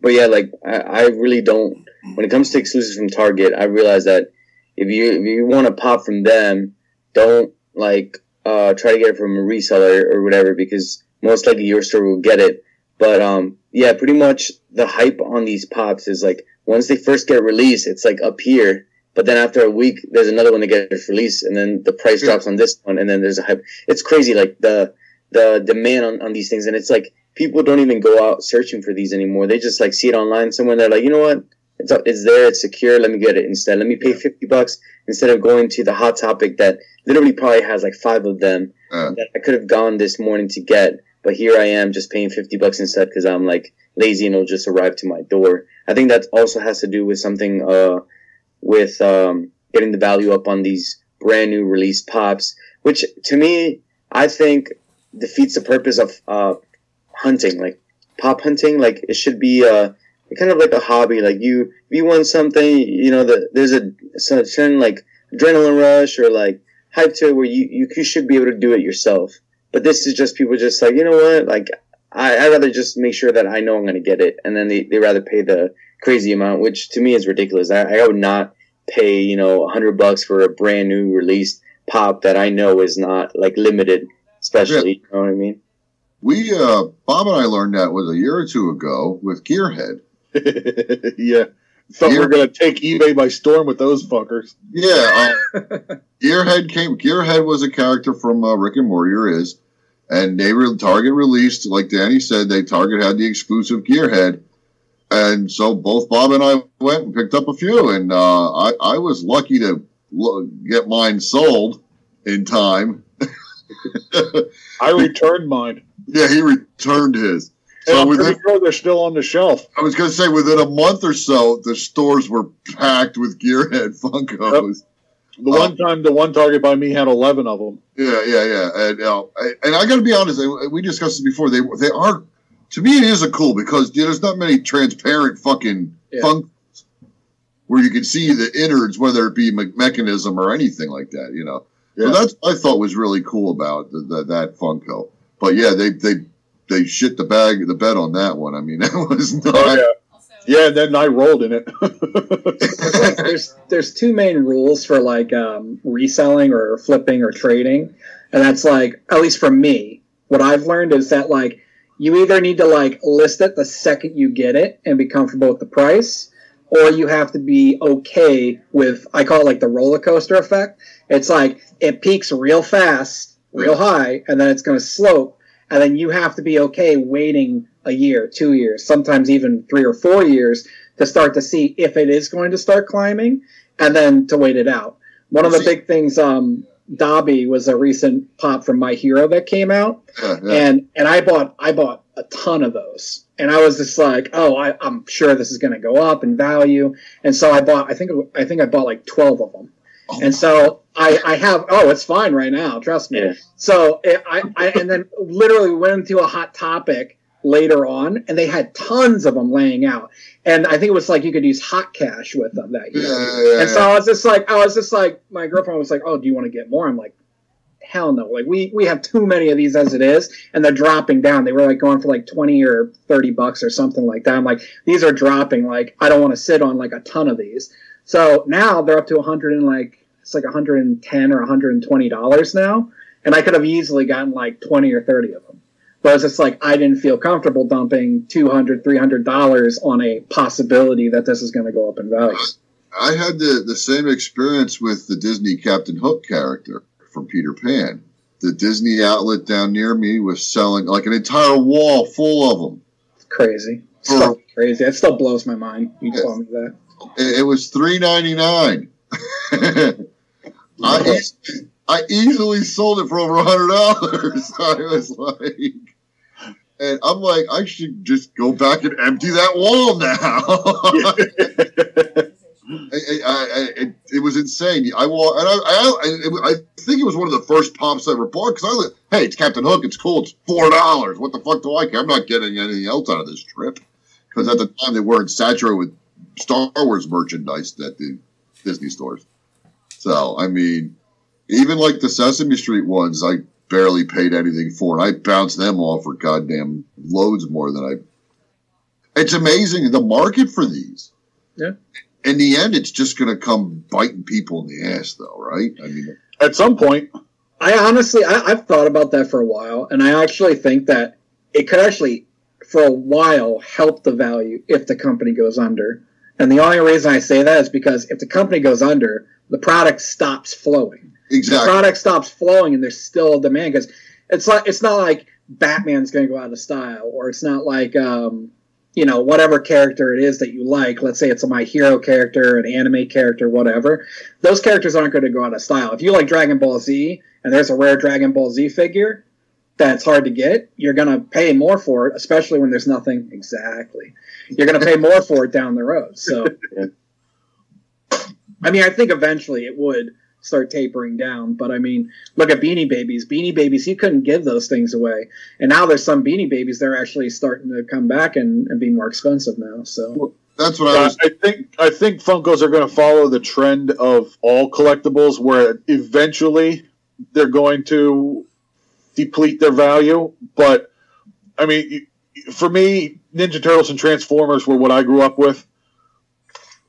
but yeah, like I, I really don't. When it comes to exclusives from Target, I realize that if you if you want to pop from them, don't like uh, try to get it from a reseller or whatever because most likely your store will get it. But um, yeah, pretty much the hype on these pops is like once they first get released, it's like up here. But then after a week, there's another one that gets released, and then the price Yeah. drops on this one, and then there's a hype. It's crazy, like the the demand on, on these things, and it's like people don't even go out searching for these anymore. They just like see it online somewhere. They're like, you know what? It's it's there. It's secure. Let me get it instead. Let me pay fifty bucks instead of going to the hot topic that literally probably has like five of them Uh, that I could have gone this morning to get. But here I am just paying 50 bucks instead because I'm like lazy and it'll just arrive to my door. I think that also has to do with something, uh, with, um, getting the value up on these brand new release pops, which to me, I think defeats the purpose of, uh, hunting, like pop hunting. Like it should be, uh, kind of like a hobby. Like you, if you want something, you know, the, there's a certain like adrenaline rush or like hype to it where you, you, you should be able to do it yourself. But this is just people just like, you know what? Like, I, I'd rather just make sure that I know I'm going to get it. And then they, they rather pay the crazy amount, which to me is ridiculous. I, I would not pay, you know, a hundred bucks for a brand new released pop that I know is not like limited, especially, you know what I mean? we, uh, Bob and I learned that was a year or two ago with Gearhead. yeah. Thought we were gonna take eBay by storm with those fuckers. Yeah, uh, Gearhead came. Gearhead was a character from uh, Rick and Morty, or is, and they were Target released, like Danny said, they Target had the exclusive Gearhead, and so both Bob and I went and picked up a few, and uh, I I was lucky to get mine sold in time. I returned mine. Yeah, he returned his. So I'm within, sure they're still on the shelf. I was going to say within a month or so, the stores were packed with Gearhead Funkos. The Oh. one time, the one Target by me had 11 of them. Yeah, yeah, yeah. And uh, I- and I got to be honest, we discussed this before. They they are to me it is a cool because you know, there's not many transparent fucking Yeah. funk where you can see the innards, whether it be mechanism or anything like that. You know, Yeah. so that's what I thought was really cool about the, the, that Funko. But yeah, they they they shit the bag the bed on that one. I mean, that was not. Oh, yeah. Yeah, and then I rolled in it. It's there's there's two main rules for like um, reselling or flipping or trading, and that's like at least for me, what I've learned is that like you either need to like list it the second you get it and be comfortable with the price, or you have to be okay with I call it like the roller coaster effect. It's like it peaks real fast, real high, and then it's going to slope, and then you have to be okay waiting a year, two years, sometimes even three or four years to start to see if it is going to start climbing, and then to wait it out. One of the big things, um, Dabi was a recent pop from My Hero that came out, Yeah, yeah. and and I bought I bought a ton of those, and I was just like, oh, I, I'm sure this is going to go up in value, and so I bought I think I think I bought like twelve of them, Oh, and so I I have oh it's fine right now, trust me. Yeah. So it, I, I and then literally went into a hot topic later on, and they had tons of them laying out, and I think it was like you could use hot cash with them that year. yeah, yeah, And so I was just like, I was just like, my girlfriend was like, "Oh, do you want to get more?" I'm like, "Hell no!" Like we we have too many of these as it is, and they're dropping down. They were like going for like twenty or thirty bucks or something like that. I'm like, these are dropping. Like I don't want to sit on like a ton of these. So now they're up to a 100 and like it's like 110 or 120 dollars now, and I could have easily gotten like 20 or 30 of them. But it's like I didn't feel comfortable dumping 200 300 dollars on a possibility that this is going to go up in value. I had the, the same experience with the Disney Captain Hook character from Peter Pan. The Disney outlet down near me was selling like an entire wall full of them. crazy. For- Stuff crazy. It still blows my mind. You Yes. told me that. It, it was three ninety nine. I e- I easily sold it for over a hundred dollars. I was like, and I'm like, I should just go back and empty that wall now. It, it was insane. I and I, I, I think it was one of the first pops I ever bought because I, hey, it's Captain Hook. It's cool. It's four dollars. What the fuck do I care? I'm not getting anything else out of this trip because at the time they weren't saturated with Star Wars merchandise at the Disney stores. So I mean, even like the Sesame Street ones, I barely paid anything for, and I bounced them off for goddamn loads more than I. It's amazing the market for these. Yeah. In the end, it's just going to come biting people in the ass, though, right? I mean, At some point, I honestly, I, I've thought about that for a while, and I actually think that it could actually, for a while, help the value if the company goes under. And the only reason I say that is because if the company goes under, the product stops flowing. The exactly. product stops flowing, and there's still a demand because it's like it's not like Batman's going to go out of style, or it's not like um, you know whatever character it is that you like. Let's say it's a My Hero character, an anime character, whatever. Those characters aren't going to go out of style. If you like Dragon Ball Z, and there's a rare Dragon Ball Z figure that's hard to get, you're going to pay more for it, especially when there's nothing exactly. You're going to pay more for it down the road. So. I mean, I think eventually it would start tapering down. But I mean, look at Beanie Babies. Beanie Babies, you couldn't give those things away, and now there's some Beanie Babies that are actually starting to come back and, and be more expensive now. So That's what I was. I think I think Funkos are going to follow the trend of all collectibles, where eventually they're going to deplete their value. But I mean, for me, Ninja Turtles and Transformers were what I grew up with.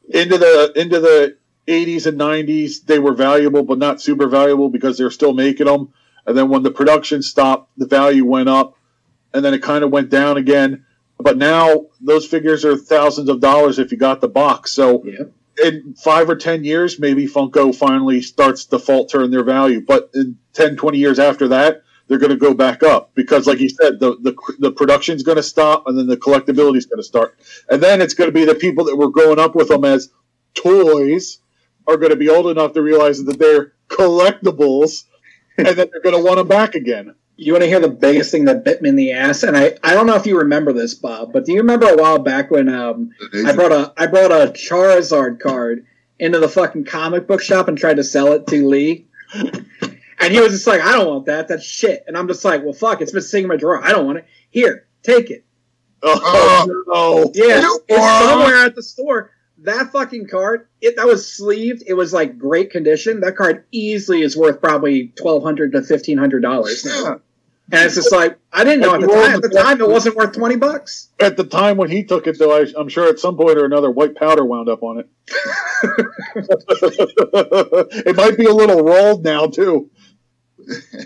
Into the into the 80s and 90s, they were valuable, but not super valuable because they're still making them. And then when the production stopped, the value went up, and then it kind of went down again. But now those figures are thousands of dollars if you got the box. So yeah, in five or 10 years, maybe Funko finally starts to falter in their value. But in 10, 20 years after that, they're going to go back up because, like you said, the the, the production's going to stop, and then the collectability is going to start, and then it's going to be the people that were growing up with them as toys are going to be old enough to realize that they're collectibles, and that they're going to want them back again. You want to hear the biggest thing that bit me in the ass? And I, I don't know if you remember this, Bob, but do you remember a while back when um, I brought a I brought a Charizard card into the fucking comic book shop and tried to sell it to Lee? And he was just like, I don't want that. That's shit. And I'm just like, well, fuck, it's been sitting in my drawer. I don't want it. Here, take it. Oh, no! Yeah, You it's somewhere at the store. That fucking card, it that was sleeved. It was like great condition. That card easily is worth probably twelve hundred to fifteen hundred dollars now. Yeah. And it's just like I didn't know at the time. At the time, it wasn't worth twenty bucks. At the time when he took it, though, I, I'm sure at some point or another, white powder wound up on it. it might be a little rolled now too.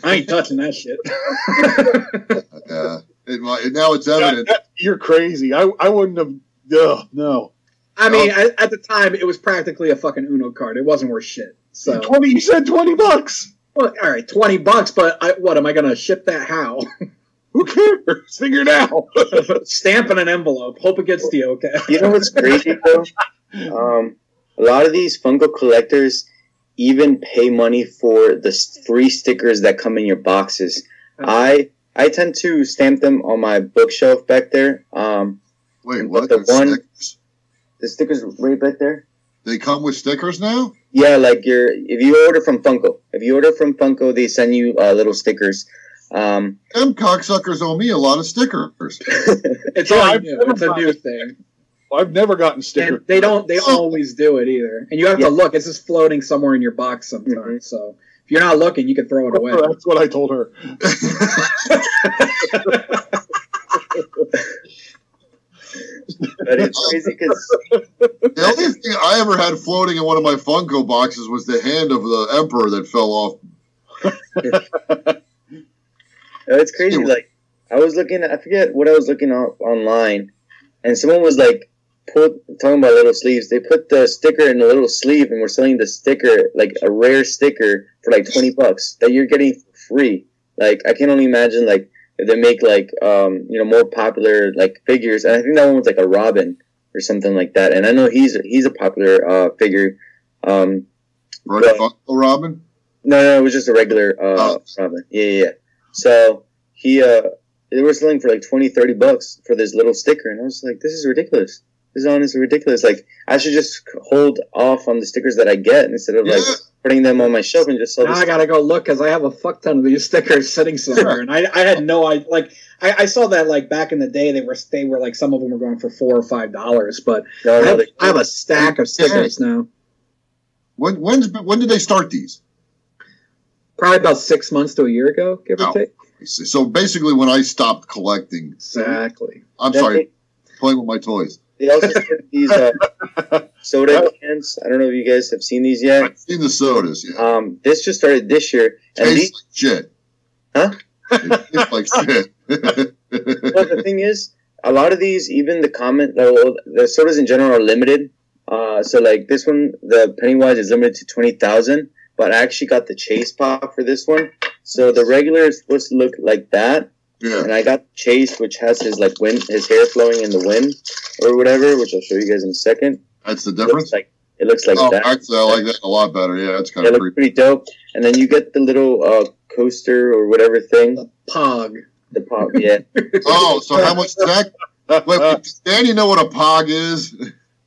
I ain't touching that shit. Yeah. It, might- now it's That- evident. that- you're crazy. I, I wouldn't have. Ugh, no. I mean, at, at the time, it was practically a fucking Uno card. It wasn't worth shit. So, Twenty. You said twenty bucks. well, all right, twenty bucks. But I, what am I gonna ship that? How? Who cares? Figure it out. Stamp in an envelope. Hope it gets the okay. You know what's crazy though? Um, a lot of these Funko collectors even pay money for the free stickers that come in your boxes. I I tend to stamp them on my bookshelf back there. Um, Wait, but what? the There's one- stickers? The stickers right back there. They come with stickers now? Yeah, like your if you order from Funko, if you order from Funko, they send you uh, little stickers. Um, Them cocksuckers owe me a lot of stickers. It's Yeah, all I've new. never It's a new thing. I've never gotten stickers. And they don't. They always do it either. And you have Yeah. to look. It's just floating somewhere in your box sometimes. Mhm. So if you're not looking, you can throw it away. That's what I told her. but it's crazy because The only thing I ever had floating in one of my Funko boxes was the hand of the Emperor that fell off. it's crazy. Like I was looking, I forget what I was looking up online, and someone was like, put talking about little sleeves. They put the sticker in a little sleeve, and we're selling the sticker like a rare sticker for like twenty bucks that you're getting free. Like I can only imagine like they make like um you know more popular like figures, and I think that one was like a Robin or something like that. And I know he's he's a popular uh figure. Um, Yeah. Robin? no, no, it was just a regular uh, Oh. Robin. Yeah, yeah, yeah. So he, uh, they were selling for like 20, 30 bucks for this little sticker, and I was like, this is ridiculous. This is honestly ridiculous. Like, I should just hold off on the stickers that I get instead of like Yeah. Putting them on my shelf and just sell. Now I gotta go look because I have a fuck ton of these stickers sitting somewhere, and I, I had no idea. Like I, I saw that like back in the day they were they were like some of them were going for four or five dollars, but No, I have, I have a stack of stickers now. When when's, when did they start these? Probably about six months to a year ago, give or Oh. take. So basically, when I stopped collecting, Exactly. I'm Then sorry, playing with my toys. They, also put these uh, soda cans. I don't know if you guys have seen these yet. I've seen the sodas, yeah. Um, this just started this year, and these like shit. Huh? It tastes like shit. well, the thing is, a lot of these, even the comment, well, the sodas in general are limited. Uh, so like this one, the Pennywise is limited to twenty thousand, but I actually got the Chase pop for this one. So the regular is supposed to look like that, yeah. and I got Chase, which has his like wind, his hair flowing in the wind or whatever, which I'll show you guys in a second. That's the difference. It looks difference. like it looks like oh, that. actually, I like that a lot better. Yeah, that's kind It of looks creepy. pretty dope. And then you get the little uh, coaster or whatever thing, The pog. the pop. Yeah. Oh, so how much is that? Wait, wait, does Danny know what a pog is?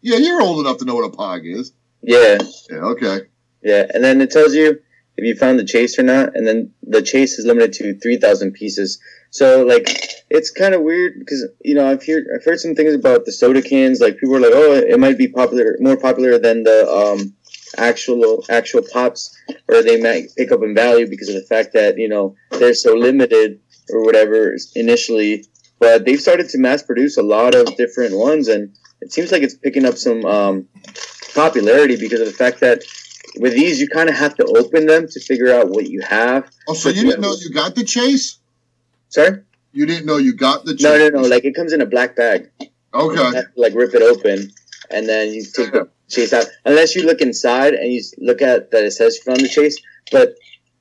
yeah, you're old enough to know what a pog is. Yeah. Yeah, okay. Yeah, and then it tells you if you found the chase or not, and then the chase is limited to three thousand pieces. So like, it's kind of weird because you know I've heard I've heard some things about the soda cans. Like people are like, oh, it might be popular, more popular than the um, actual actual pops, or they might pick up in value because of the fact that you know they're so limited or whatever initially. But they've started to mass produce a lot of different ones, and it seems like it's picking up some um, popularity because of the fact that with these you kind of have to open them to figure out what you have. Oh, so you didn't know you got the chase? Sorry? You didn't know you got the chase? No, no, no. Like it comes in a black bag. Okay. to, like rip it open, and then you take the chase out. Unless you look inside and you look at that it says found the chase. But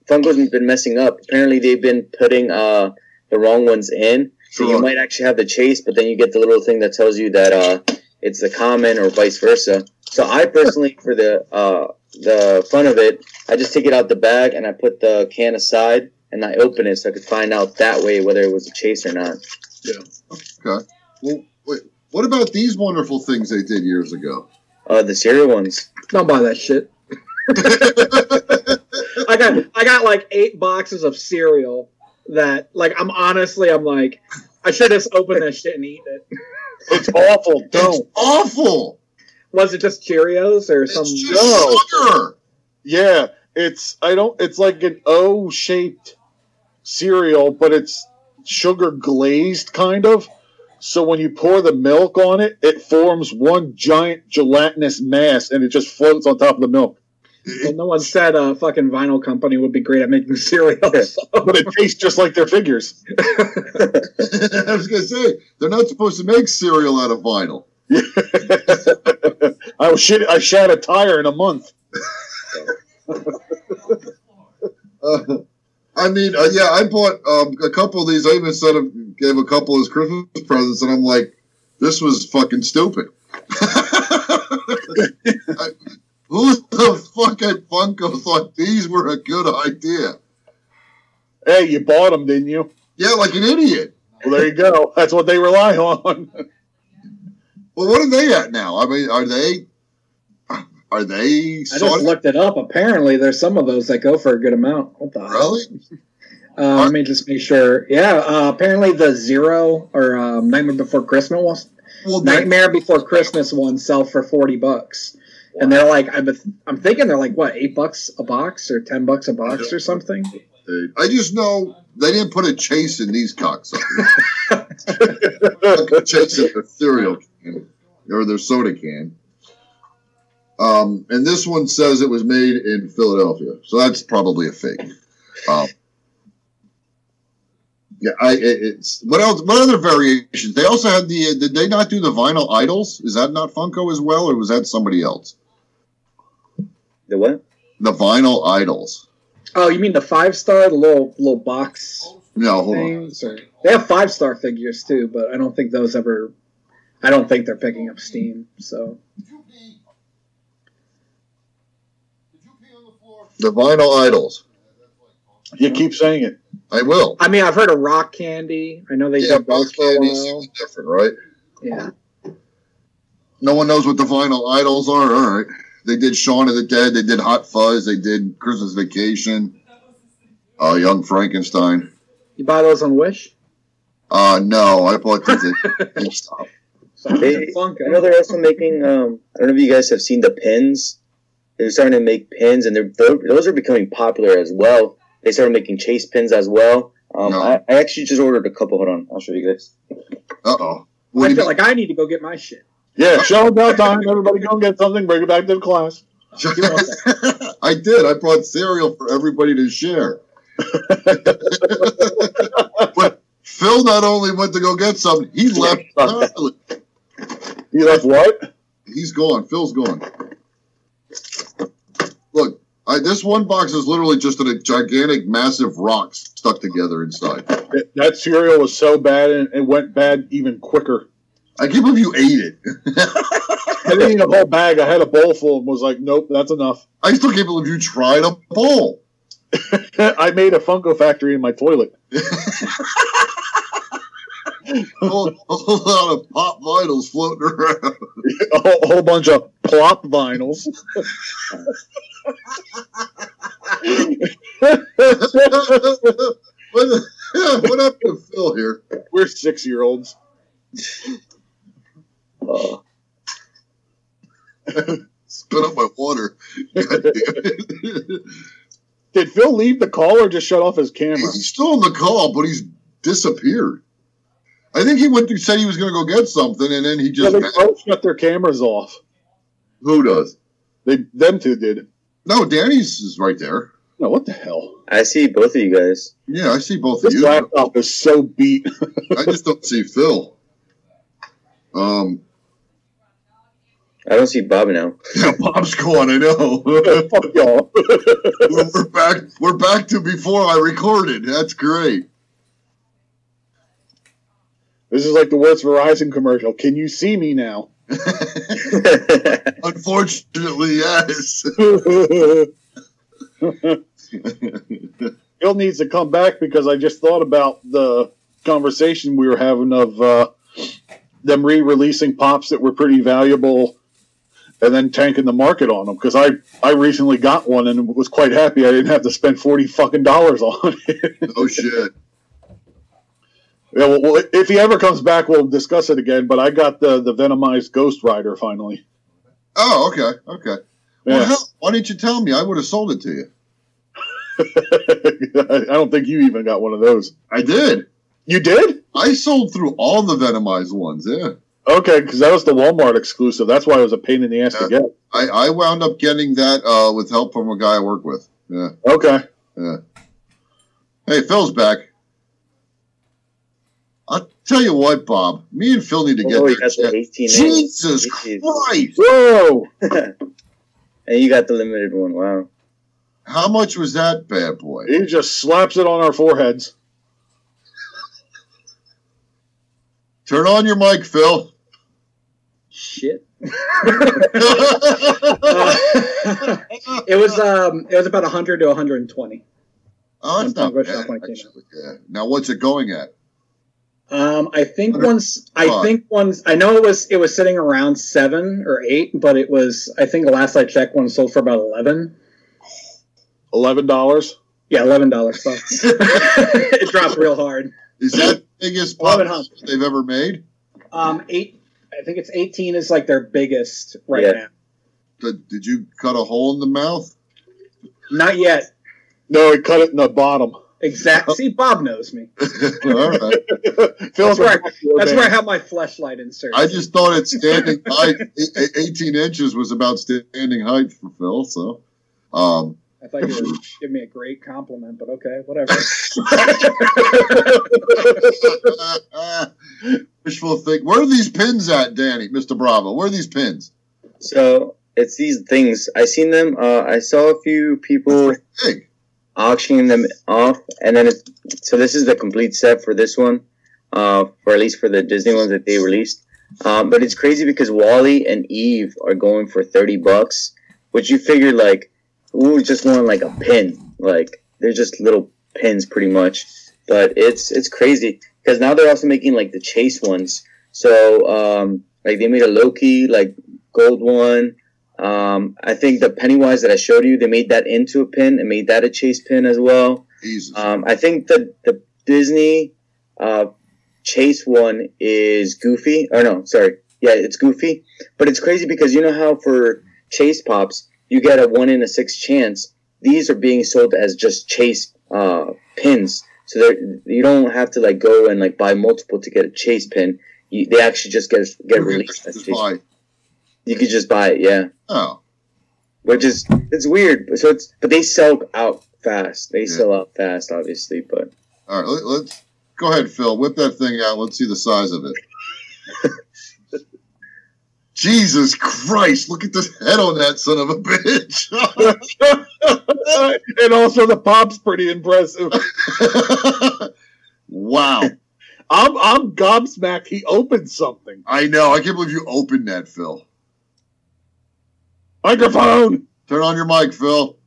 Funko's been messing up. Apparently, they've been putting uh the wrong ones in. So you might actually have the chase, but then you get the little thing that tells you that uh it's the common or vice versa. So I personally, for the uh the front of it, I just take it out the bag and I put the can aside and I open it so I could find out that way whether it was a chase or not. Yeah. Okay. Well, wait. What about these wonderful things they did years ago? Uh, the cereal ones. Don't buy that shit. I got I got like eight boxes of cereal that like I'm honestly I'm like I should just open that shit and eat it. It's awful. It's Don't. awful. Was it just Cheerios or some? It's just No. sugar. Yeah, it's I don't. It's like an O shaped cereal, but it's sugar glazed kind of. So when you pour the milk on it, it forms one giant gelatinous mass, and it just floats on top of the milk. Well, no one said a fucking vinyl company would be great at making cereal. so- But it tastes just like their figures. I was gonna say they're not supposed to make cereal out of vinyl. I was shit. I shat a tire in a month. Uh, I mean, uh, yeah, I bought um, a couple of these. I even sent him, gave a couple as Christmas presents, and I'm like, this was fucking stupid. I- Who the fuck at Funko thought these were a good idea? Hey, you bought them, didn't you? Yeah, like an idiot. Well, there you go. That's what they rely on. Well, what are they at now? I mean, are they are they I just looked it up. Apparently, there's some of those that go for a good amount. What the hell? really? Uh, let me just make sure. Yeah, uh, apparently the Zero or um, Nightmare Before Christmas ones, Well, Nightmare Before Christmas ones sell for forty bucks, and they're like, I'm, I'm thinking they're like what eight bucks a box or ten bucks a box or something. I just know they didn't put a chase in these cocksuckers. Like a chase in their cereal can or their soda can. Um, and this one says it was made in Philadelphia, so that's probably a fake. Um, yeah, I it, it's what else? What other variations? They also had the. Did they not do the vinyl idols? Is that not Funko as well, or was that somebody else? The what? The vinyl idols. Oh, you mean the five star, the little little box No, hold on. things? Or they have five star figures too, but I don't think those ever. I don't think they're picking up steam. So The vinyl idols. You keep saying it. I will. I mean, I've heard of rock candy. I know they Yeah, did those rock for a while. different, right? Yeah. No one knows what the vinyl idols are. All right. They did Shaun of the Dead. They did Hot Fuzz. They did Christmas Vacation. Uh, Young Frankenstein. You buy those on Wish? Uh, no, I bought these at GameStop. They- I know they're also making. Um, I don't know if you guys have seen the pins. They're starting to make pins, and they're those are becoming popular as well. They started making chase pins as well. Um, No. I, I actually just ordered a couple. Hold on, I'll show you guys. Uh oh. I feel like I need to go get my shit. Yeah, show about time. Everybody go get something. Bring it back to the class. I did. I brought cereal for everybody to share. but Phil not only went to go get something, he left. he left what? He's gone. Phil's gone. I, this one box is literally just a gigantic, massive rock stuck together inside. That- That cereal was so bad, and it went bad even quicker. I can't believe you ate it. I didn't eat a whole bag. I had a bowl full and was like, nope, that's enough. I still can't believe you tried a bowl. I made a Funko factory in my toilet. a whole, a whole lot of pop vinyls floating around. a whole, a whole bunch of plop vinyls. What, the, what happened to Phil here? We're six year olds. Uh, Spit up my water. God damn it. Did Phil leave the call or just shut off his camera? He's still on the call, but he's disappeared. I think he went to say he was going to go get something, and then he Yeah, just they both shut their cameras off. who does? They them two did. No, Danny's is right there. No, what the hell? I see both of you guys. Yeah, I see both of you. This you. laptop is so beat. I just don't see Phil. Um, I don't see Bob now. Yeah, Bob's gone. I know. Fuck y'all. we're we're back. We're back to before I recorded. That's great. This is like the worst Verizon commercial. Can you see me now? Unfortunately, yes. Bill needs to come back because I just thought about the conversation we were having of uh, them re-releasing pops that were pretty valuable and then tanking the market on them because I, I recently got one and was quite happy I didn't have to spend 40 fucking dollars on it. oh shit. Yeah, well, well, if he ever comes back, we'll discuss it again. But I got the, the Venomized Ghost Rider finally. Oh, okay, okay. Well, hell, why didn't you tell me? I would have sold it to you. I don't think you even got one of those. I did. You did? I sold through all the Venomized ones. Yeah. Okay, because that was the Walmart exclusive. That's why it was a pain in the ass to get. I, I wound up getting that uh, with help from a guy I work with. Yeah. Okay. Yeah. Hey, Phil's back. I'll tell you what, Bob. Me and Phil need to get Oh, you that got the 18. Jesus Jeez. Christ! Whoa! And you got the limited one. Wow. How much was that bad boy? He just slaps it on our foreheads. Turn on your mic, Phil. Shit. it was um it was about 100 to 120. Oh, that's not bad. actually. Yeah. Now, what's it going at? Um, I think once I Five. think once I know it was it was sitting around seven or eight, but it was I think the last I checked one sold for about eleven. Eleven dollars. Yeah, eleven dollars. So it dropped real hard. Is that the biggest pop they've ever made? Um, eight. I think it's eighteen is like their biggest right Yeah. now. Did, did you cut a hole in the mouth? Not yet. No, he cut it in the bottom. Exact. See, Bob knows me. All right. That's where, a- that's where I have my flashlight insert. I just thought it standing height, e- e- 18 inches was about standing height for Phil. So, um, I thought you were giving me a great compliment, but okay, whatever. wishful think. Where are these pins at, Danny, Mr. Bravo? Where are these pins? So it's these things. I seen them. Uh, I saw a few people Big. Auctioning them off, and then so this is the complete set for this one, uh, for at least for the Disney ones that they released. Um, but it's crazy because WALL-E and Eve are going for thirty bucks, which you figure like who just want like a pin? Like they're just little pins, pretty much. But it's it's crazy because now they're also making like the chase ones. So um, like they made a Loki like gold one. Um, I think the Pennywise that I showed you, they made that into a pin and made that a chase pin as well. Jesus. Um, I think the the Disney uh, Chase one is Goofy. Or no, sorry, yeah, it's Goofy. But it's crazy because you know how for Chase pops you get a one in a six chance. These are being sold as just Chase uh, pins, so you don't have to like go and like buy multiple to get a Chase pin. You, they actually just get get released. As just buy- You could just buy it, yeah. Oh, Which is it's weird. So it's but they sell out fast. They Yeah. sell out fast, obviously, but. all right. Let, let's go ahead, Phil. Whip that thing out. Let's see the size of it. Jesus Christ! Look at this head on that son of a bitch. and also the pop's pretty impressive. wow. I'm I'm gobsmacked. He opened something. I know. I can't believe you opened that, Phil. Microphone. Turn on your mic, Phil.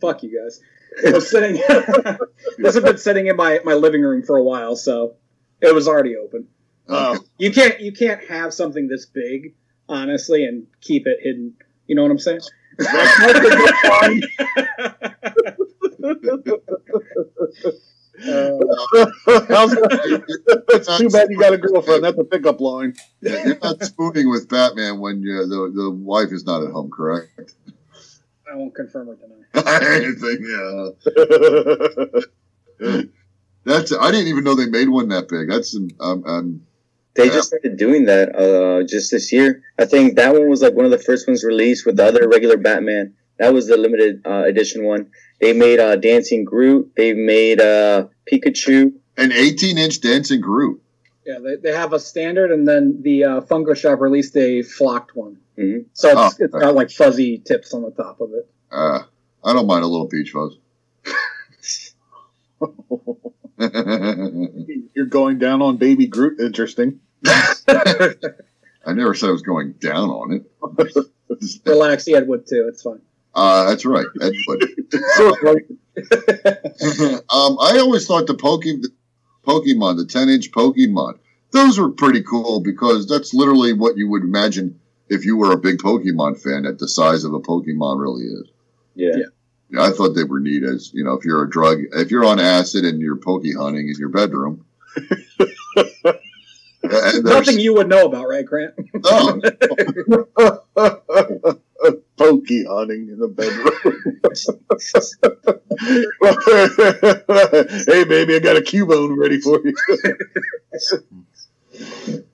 Fuck you guys. It was sitting. this has been sitting in my, my living room for a while, so it was already open. Okay. You can't you can't have something this big, honestly, and keep it hidden. You know what I'm saying? Uh, It's too bad you got a girlfriend. That's a pickup line. Yeah, You're not spooning with Batman when you, the the wife is not at home, correct? I won't confirm or deny. Anything, yeah. That's. I didn't even know they made one that big. That's. Um, um, They just started doing that uh, just this year. I think that one was like one of the first ones released with the other regular Batman. That was the limited uh, edition one. They made uh, Dancing Groot. They made uh, Pikachu. an 18 inch dancing Groot. Yeah, they, they have a standard, and then the uh, Funko Shop released a flocked one. Mhm. So it's, Oh, it's got like fuzzy tips on the top of it. Uh, I don't mind a little peach fuzz. You're going down on Baby Groot. Interesting. I never said I was going down on it. Relax, he had wood too. It's fine. Uh, that's right. That's what. um, I always thought the Poke, Pokemon, the 10 inch Pokemon, those were pretty cool because that's literally what you would imagine if you were a big Pokemon fan that the size of a Pokemon really is. Yeah. Yeah. Yeah, I thought they were neat as, you know, if you're a drug, if you're on acid and you're poke hunting in your bedroom. and there's- Nothing you would know about, right, Grant? no, Pokey hunting in the bedroom. hey, baby, I got a Cubone ready for you.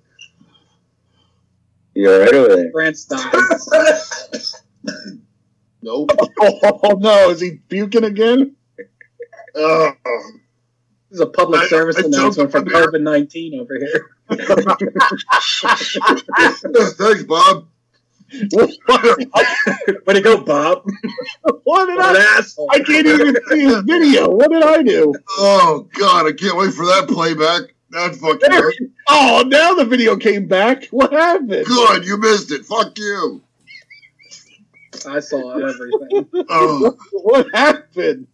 You're right over there. Grant's dying. nope. oh no, is he puking again? Oh. This is a public I- service I announcement for choked on COVID nineteen over here. Thanks, Bob. Way to go, Bob! what did What an I? asshole! I can't even see his video. What did I do? Oh, God, I can't wait for that playback. That fucking hurt. Oh, now the video came back. What happened? Good, you missed it. Fuck you. I saw everything. Oh. What happened?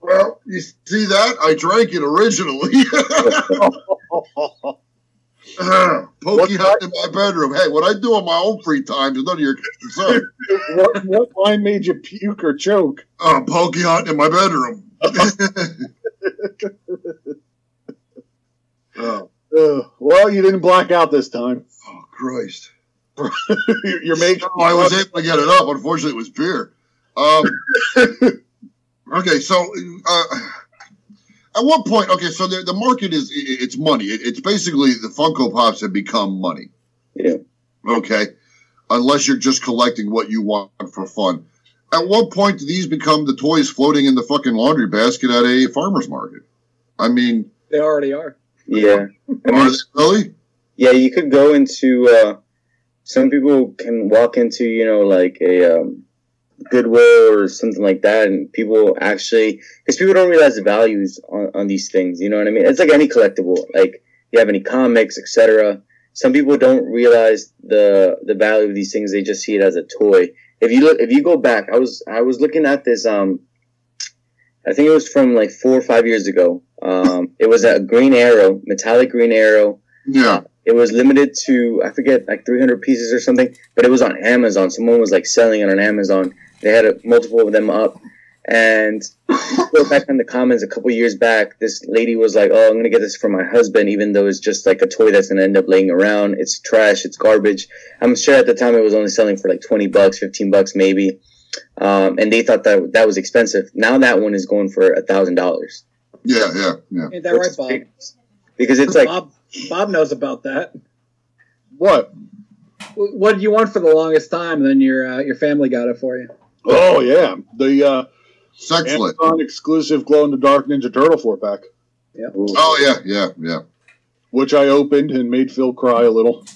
Well, you see that? I drank it originally. Pokey hut in my bedroom. Hey, what I do on my own free time is none of your concern. what, what line made you puke or choke? Oh, pokey hut in my bedroom. oh, Uh, well, you didn't black out this time. oh, Christ. You're making. I was able to get it up. Unfortunately, it was beer. Um, okay, so uh, at what point? Okay, so the, the market is i- it's money. It, it's basically the Funko Pops have become money. Yeah. Okay, unless you're just collecting what you want for fun. At what point do these become the toys floating in the fucking laundry basket at a farmer's market? I mean, They already are. Yeah. I are mean, they really? yeah, you could go into. Uh, some people can walk into, you know, like a um, Goodwill or something like that, and people actually, because people don't realize the values on, on these things. You know what I mean? It's like any collectible. Like you have any comics, etc. Some people don't realize the the value of these things. They just see it as a toy. If you look, if you go back, I was I was looking at this. Um, I think it was from like four or five years ago. Um, it was a green arrow, metallic green arrow. Yeah. It was limited to I forget like 300 pieces or something, but it was on Amazon. Someone was like selling it on Amazon. They had a, multiple of them up, and go back in the comments a couple years back. This lady was like, "Oh, I'm gonna get this for my husband, even though it's just like a toy that's gonna end up laying around. It's trash. It's garbage." I'm sure at the time it was only selling for like 20 bucks, 15 bucks maybe, um, and they thought that that was expensive. Now that one is going for a thousand dollars Yeah, yeah, yeah. Ain't that right, Bob? because it's like Bob, Bob knows about that. What? What did you want for the longest time? And then your uh, your family got it for you. Oh yeah, the uh, Sex lit. Amazon exclusive glow in the dark Ninja Turtle four pack, ooh. Oh yeah, yeah, yeah. which I opened and made Phil cry a little.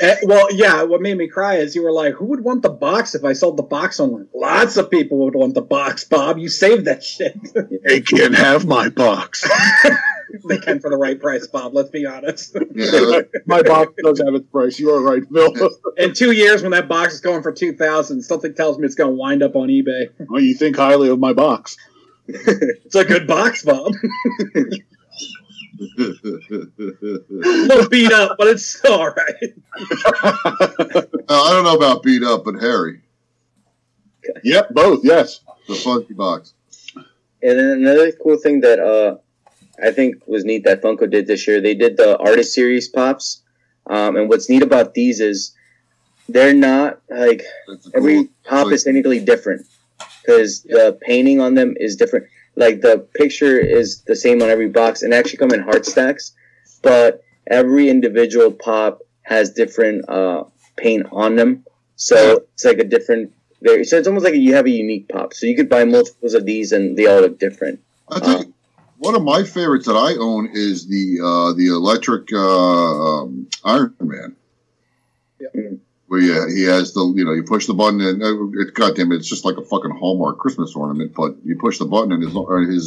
Eh, well, yeah. What made me cry is you were like, "Who would want the box if I sold the box online?" Lots of people would want the box, Bob. You saved that shit. They can't have my box. they can for the right price, Bob. Let's be honest. yeah my box does have its price. You are right, Phil. In two years, when that box is going for two thousand, something tells me it's going to wind up on eBay. well, you think highly of my box. It's a good box, Bob. a little beat up, but it's still all right. I don't know about beat up, but Harry, yep, both. Yes. the funky box. And then another cool thing that uh, I think was neat that Funko did this year, they did the artist series pops. Um, and what's neat about these is they're not like every pop is technically different because the painting on them is different. Like the picture is the same on every box and actually come in hard stacks, but every individual pop has different uh, paint on them. So it's like a different. Very, so it's almost like you have a unique pop. So you could buy multiples of these and they all look different. I think one of my favorites that I own is the uh, the electric uh, um, Iron Man. Yep. Mm. where yeah, he has the you know you push the button and uh, it, goddamn it's just like a fucking Hallmark Christmas ornament. But you push the button and his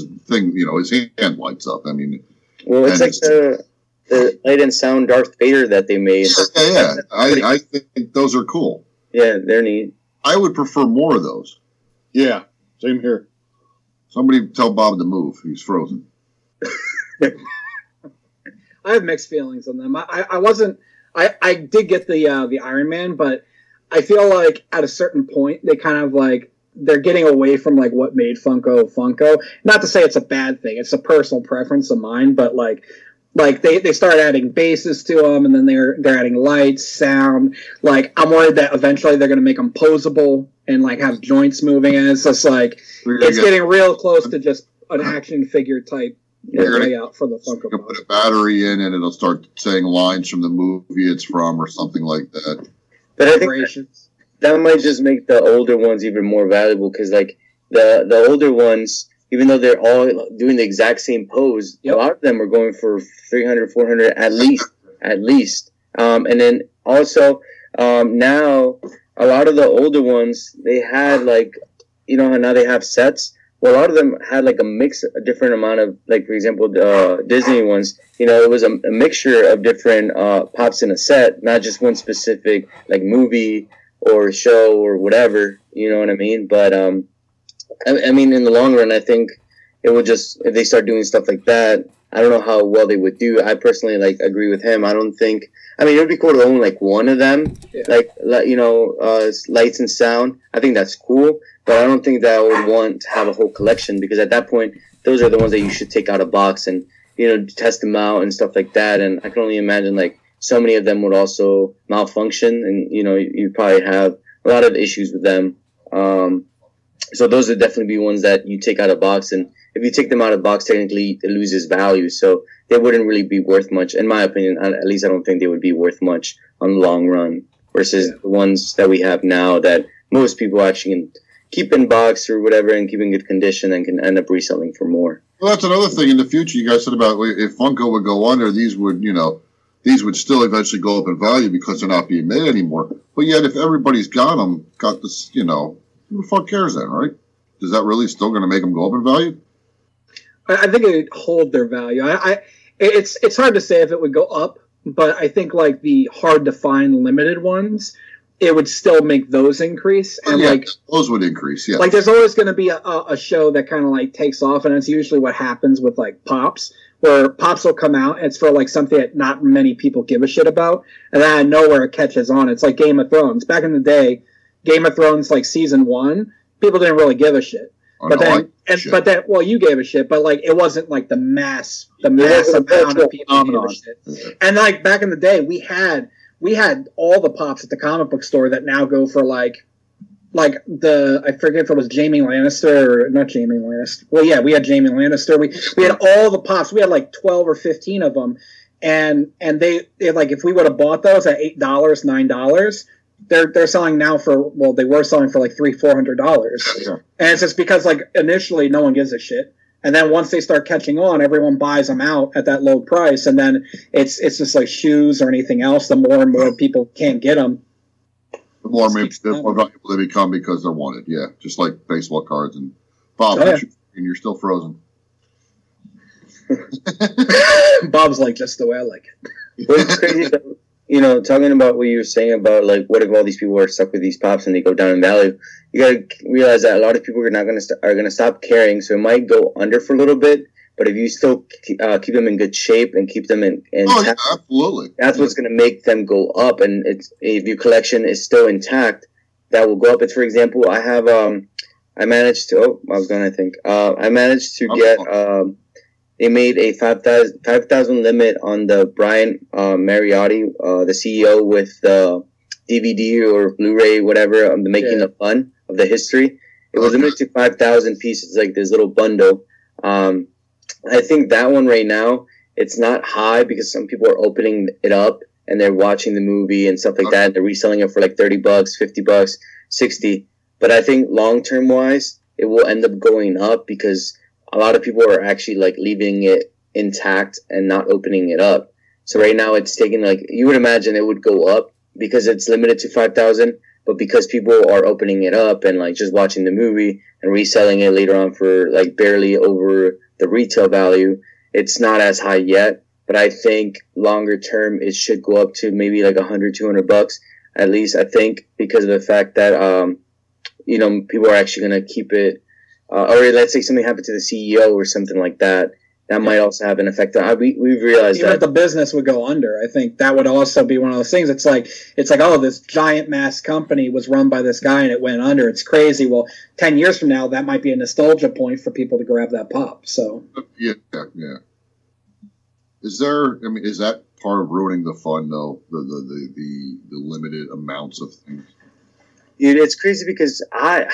his thing you know his hand lights up. I mean, Well, it's like it's- the the light and sound Darth Vader that they made. yeah, yeah, yeah. I, I think those are cool. Yeah, they're neat. I would prefer more of those. Yeah, same here. Somebody tell Bob to move. He's frozen. I have mixed feelings on them. I, I, wasn't. I, I did get the uh, the Iron Man, but I feel like at a certain point they kind of like they're getting away from like what made Funko Funko. Not to say it's a bad thing. It's a personal preference of mine, but like like they, they start adding bases to them, and then they're they're adding lights, sound. Like I'm worried that eventually they're going to make them posable and like have joints moving, and it's just like it's get- getting real close to just an action figure type You're gonna- layout for the Funko Pop. put a battery in and it'll start saying lines from the movie it's from or something like that. But I think Operations. that might just make the older ones even more valuable because like the the older ones even though they're all doing the exact same pose Yep. a lot of them are going for 300 400 at least at least um, and then also um, now a lot of the older ones they had like you know how now they have sets well a lot of them had like a mix a different amount of like for example the uh, disney ones you know it was a, a mixture of different uh, pops in a set not just one specific like movie or show or whatever you know what i mean? But um I, I mean in the long run i think it would just if they start doing stuff like that i don't know how well they would do. I personally like agree with him. I don't think i mean it would be cool to own like one of them. Yeah. like you know uh lights and sound. I think that's cool but i don't think that i would want to have a whole collection because at that point those are the ones that you should take out of box and you know test them out and stuff like that. And i can only imagine like so many of them would also malfunction and you know you, probably have a lot of issues with them. Um so those would definitely be ones that you take out of box. And if you take them out of box technically it loses value. So they wouldn't really be worth much. In my opinion at least i don't think they would be worth much on the long run versus the ones that we have now that most people actually can keep in box or whatever and keep in good condition and can end up reselling for more Well, that's another thing in the future. You guys said about if Funko would go under, these would, you know, these would still eventually go up in value because they're not being made anymore. But yet, if everybody's got them, got this, you know, who the fuck cares then, right? Is that really still going to make them go up in value? I, I think it hold their value. I, I it's it's hard to say if it would go up, but I think like the hard to find limited ones, it would still make those increase. Oh, and yeah, like those would increase. Yeah, like there's always going to be a, a show that kind of like takes off, and that's usually what happens with like pops, where pops will come out and it's for like something that not many people give a shit about, and then out of nowhere it catches on. It's like Game of Thrones. Back in the day, Game of Thrones like season one, people didn't really give a shit. Oh, But no, then, and, shit. but then, well, you gave a shit, but like it wasn't like the mass, the mass amount of people who gave phenomenon. a shit. And like back in the day, we had we had all the pops at the comic book store that now go for like like the I forget if it was Jamie Lannister or not Jamie Lannister. Well, yeah, we had Jamie Lannister. We we had all the pops. We had like twelve or fifteen of them, and and they, they like if we would have bought those at eight dollars, nine dollars. They're, they're selling now for well they were selling for like three four hundred dollars and it's just because like initially no one gives a shit and then once they start catching on everyone buys them out at that low price and then it's it's just like shoes or anything else the more and more people can't get them the more, maybe, the more valuable they become because they're wanted. Yeah, just like baseball cards and Bob, Oh, yeah. and you're still frozen. bob's like just the way i like it What's crazy, though, you know, talking about what you were saying about like, what if all these people are stuck with these pops and they go down in value? You gotta realize that a lot of people are not gonna st- are gonna stop caring, so it might go under for a little bit. But if you still uh, keep them in good shape and keep them in, in Oh yeah, absolutely. that's what's going to make them go up. And it's if your collection is still intact, that will go up. It's for example, I have um, I managed to. Oh, I was to think. Uh, I managed to get um, they made a 5,000 5,000 limit on the Brian uh, Mariotti, uh, the CEO with the DVD or Blu-ray, whatever, um, the making Yeah. of fun of the history. It was limited to five thousand pieces, like this little bundle. Um, I think that one right now it's not high because some people are opening it up and they're watching the movie and stuff like that. They're reselling it for like thirty bucks, fifty bucks, sixty. But I think long term wise, it will end up going up because a lot of people are actually like leaving it intact and not opening it up. So right now it's taking like you would imagine it would go up because it's limited to five thousand, but because people are opening it up and like just watching the movie and reselling it later on for like barely over the retail value, it's not as high yet. But I think longer term, it should go up to maybe like 100, 200 bucks at least. I think because of the fact that um, you know people are actually going to keep it. Uh, or let's say something happened to the CEO or something like that. That might also have an effect on. We we've realized Even if that. the business would go under, I think that would also be one of those things. It's like it's like oh, this giant mass company was run by this guy and it went under. It's crazy. Well, ten years from now, that might be a nostalgia point for people to grab that pop. So Yeah, yeah. Is there? I mean, is that part of ruining the fun though? The the the the, the limited amounts of things. Dude, it's crazy because I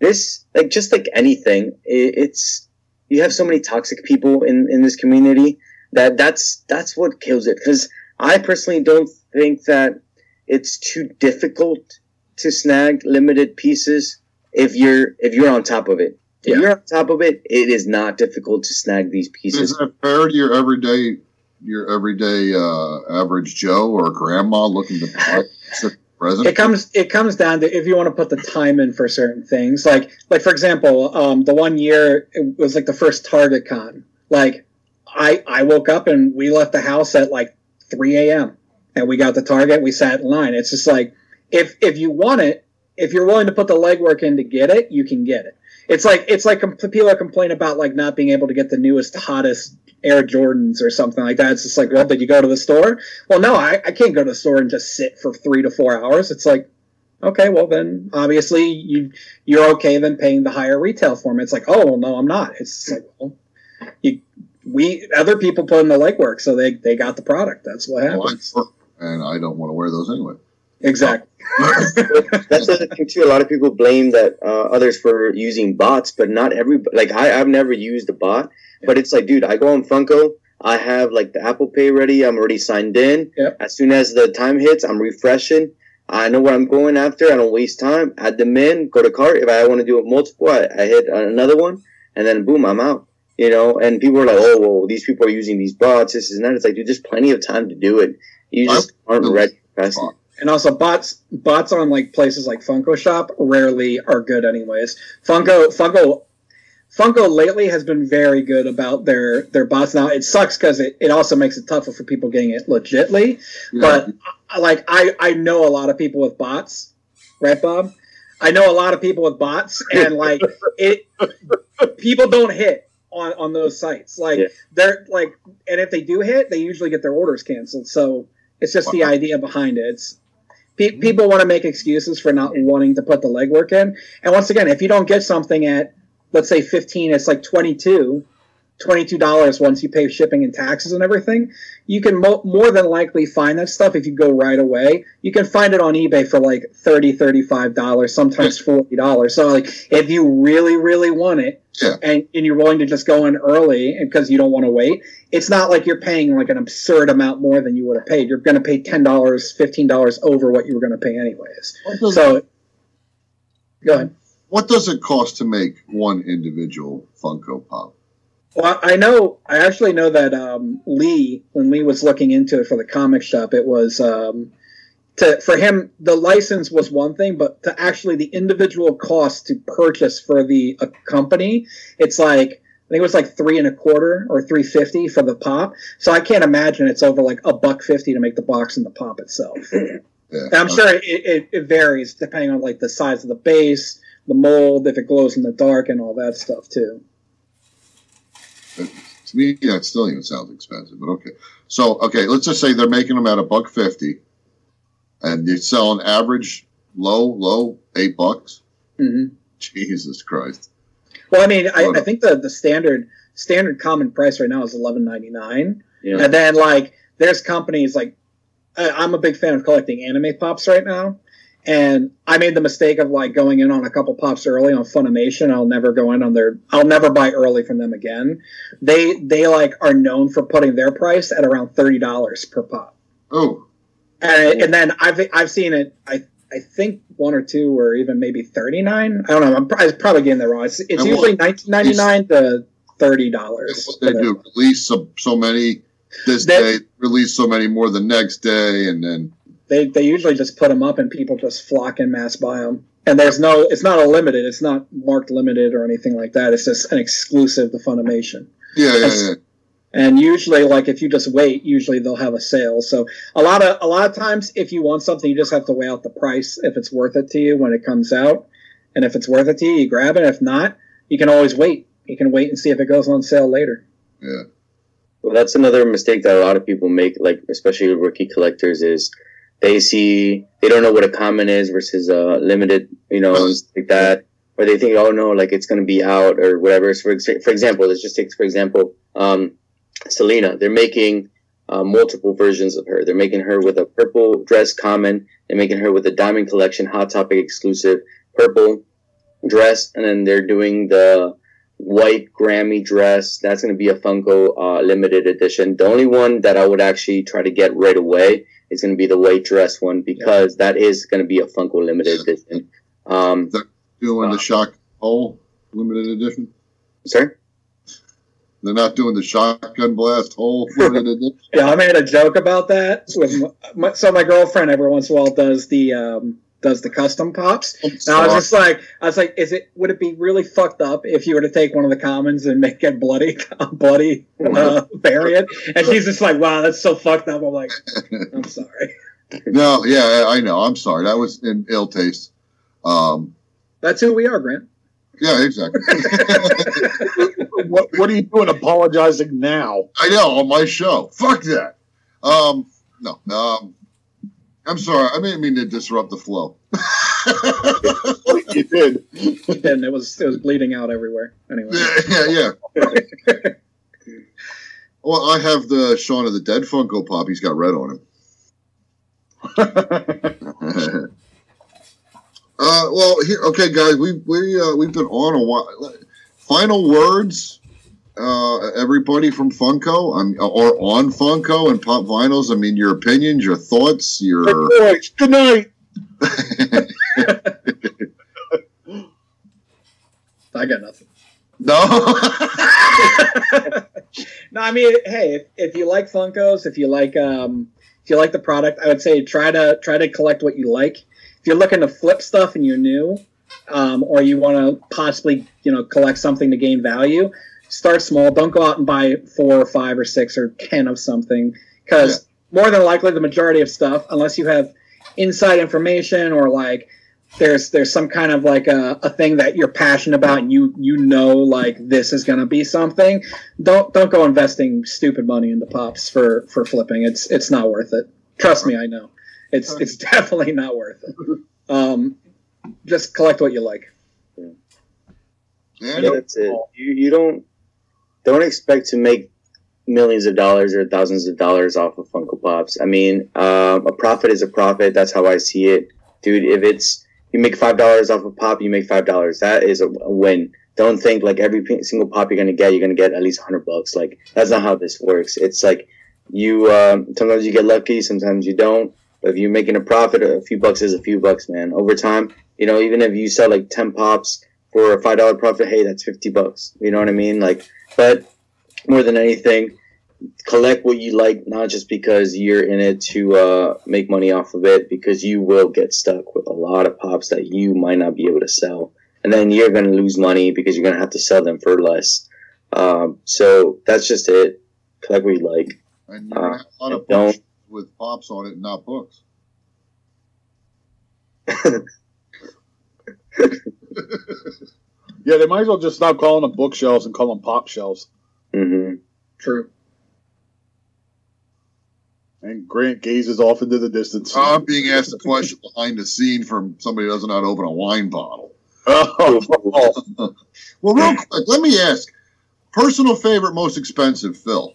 this like just like anything, it, it's you have so many toxic people in in this community that that's that's what kills it. Because I personally don't think that it's too difficult to snag limited pieces if you're if you're on top of it. If Yeah. you're on top of it, it is not difficult to snag these pieces. Is that fair to your everyday your everyday uh, average Joe or grandma looking to buy present? it comes it comes down to if you want to put the time in for certain things. Like like for example, um, the one year it was like the first Target Con. Like I I woke up and we left the house at like 3 a.m. and we got the Target. We sat in line. It's just like if if you want it, if you're willing to put the legwork in to get it, you can get it. It's like it's like people complain about like not being able to get the newest hottest Air Jordans or something like that. It's just like, well, did you go to the store? Well, no, I, I can't go to the store and just sit for three to four hours. It's like, okay, well then obviously you you're okay then paying the higher retail for 'em. It's like, oh well, no, I'm not. It's like, well, you we other people put in the legwork, so they they got the product. That's what Well, happens. work, and I don't want to wear those anyway. Exactly. That's the thing too. A lot of people blame that uh, others for using bots, but not every. Like I, I've never used a bot, but it's like, dude, I go on Funko. I have like the Apple Pay ready. I'm already signed in. Yep. As soon as the time hits, I'm refreshing. I know what I'm going after. I don't waste time. Add them in. Go to cart. If I want to do it multiple, I, I hit another one, and then boom, I'm out. You know. And people are like, oh, well, these people are using these bots. This is not." It's like, dude, there's plenty of time to do it. You just aren't ready fast enough. And also bots bots on like places like Funko Shop rarely are good anyways. Funko Funko Funko lately has been very good about their their bots now. It sucks because it, it also makes it tougher for people getting it legitly. But uh, like I I know a lot of people with bots, right, Bob? I know a lot of people with bots, and like it, people don't hit on on those sites. Like Yeah. they're like, and if they do hit, they usually get their orders canceled. So it's just the idea behind it. It's pe- mm-hmm. people want to make excuses for not wanting to put the legwork in. And once again, if you don't get something at let's say 15, it's like 22 $22 once you pay shipping and taxes and everything. You can mo- more than likely find that stuff if you go right away. You can find it on eBay for like $30, $35, sometimes $40. So like if you really really want it Yeah. and, and you're willing to just go in early because you don't want to wait, it's not like you're paying like an absurd amount more than you would have paid. You're going to pay $10, $15 over what you were going to pay anyways. What does, So go ahead. what does it cost to make one individual Funko Pop? Well, I know. I actually know that um, Lee, when Lee was looking into it for the comic shop, it was um, to for him the license was one thing, but to actually the individual cost to purchase for the a company, it's like I think it was like three and a quarter or three fifty for the pop. So I can't imagine it's over like a buck fifty to make the box and the pop itself. Yeah. I'm sure it, it, it varies depending on like the size of the base, the mold, if it glows in the dark, and all that stuff too. To me, it still even sounds expensive, but okay. So, okay, let's just say they're making them at a buck fifty, and you're selling average low, low eight bucks. hmm Jesus Christ! Well, I mean, I, I think the, the standard standard common price right now is eleven ninety nine, Yeah. and then like there's companies like I, I'm a big fan of collecting anime pops right now, and I made the mistake of like going in on a couple pops early on Funimation. I'll never go in on their. I'll never buy early from them again. They they like are known for putting their price at around thirty dollars per pop, Oh, and, and then I've I've seen it. I I think one or two or even maybe thirty nine. I don't know. I'm, pr- I'm probably getting that wrong. It's, it's usually what- nineteen ninety nine to 30 dollars they do. Release so, so many this That- day, release so many more the next day, and then they they usually just put them up and people just flock in mass buy them. And there's no, it's not a limited, it's not marked limited or anything like that. It's just an exclusive to Funimation. Yeah, yeah, yeah. And usually, like if you just wait, usually they'll have a sale. So a lot of a lot of times, if you want something, you just have to weigh out the price if it's worth it to you when it comes out. And if it's worth it to you, you grab it. If not, you can always wait. You can wait and see if it goes on sale later. yeah. Well, that's another mistake that a lot of people make, like especially rookie collectors, is they see they don't know what a common is versus a limited, you know, and stuff like that, or they think, oh no, like it's going to be out or whatever. So for for example, let's just take for example, um, Selena. They're making uh, multiple versions of her. They're making her with a purple dress common. They're making her with a diamond collection hot topic exclusive purple dress, and then they're doing the white Grammy dress. That's going to be a Funko uh, limited edition. The only one that I would actually try to get right away is going to be the white dress one because that is going to be a Funko limited edition. Um, Doing Wow. the shock hole limited edition. sorry. They're not doing the shotgun blast hole limited edition. Yeah, I made a joke about that. With my, so my girlfriend every once in a while does the um, does the custom pops. And I was just like, I was like, is it would it be really fucked up if you were to take one of the commons and make it bloody, bloody uh, variant? And she's just like, wow, that's so fucked up. I'm like, I'm sorry. no, yeah, I know. I'm sorry. That was in ill taste. Um, That's who we are, Grant. yeah, exactly. what, what are you doing apologizing now? I know on my show. Fuck that. Um, no. Um, I'm sorry. I didn't mean to disrupt the flow. You did. And it was it was bleeding out everywhere. Anyway, yeah, yeah, yeah. well, I have the Shaun of the Dead Funko Pop. He's got red on him. uh, well, here, okay, guys, we we uh, we've been on a while. Final words, uh, everybody from Funko, um, or on Funko and Pop Vinyls. I mean, your opinions, your thoughts, your. Boys, good night. I got nothing. no. no, I mean, hey, if, if you like Funkos, if you like um, if you like the product, I would say try to try to collect what you like. If you're looking to flip stuff and you're new, um, or you want to possibly you know collect something to gain value, start small. Don't go out and buy four or five or six or ten of something because more than likely the majority of stuff, unless you have inside information or like there's there's some kind of like a, a thing that you're passionate about and you you know like this is going to be something don't don't go investing stupid money into pops for for flipping. It's it's not worth it. Trust me i know. It's it's definitely not worth it. Um just collect what you like. Yeah, that's it. You you don't don't expect to make millions of dollars or thousands of dollars off of Funko Pops. I mean, um, a profit is a profit. That's how I see it, dude. If it's you make five dollars off a pop, you make five dollars. That is a, a win. Don't think like every single pop you're gonna get, you're gonna get at least hundred bucks. Like that's not how this works. It's like you um, sometimes you get lucky, sometimes you don't. But if you're making a profit, a few bucks is a few bucks, man. Over time, you know, even if you sell like ten pops for a five dollar profit, hey, that's fifty bucks. You know what I mean? Like, but more than anything, collect what you like, not just because you're in it to uh, make money off of it, because you will get stuck with a lot of pops that you might not be able to sell, and then you're going to lose money because you're going to have to sell them for less. Um, so that's just it. Collect what you like. And you're have a lot of Don't- books with pops on it, not books. Yeah, they might as well just stop calling them bookshelves and call them pop shelves. hmm true And Grant gazes off into the distance. I'm being asked a question behind the scene from somebody who doesn't know how to open a wine bottle. oh, Well, real quick, let me ask: personal favorite, most expensive, Phil,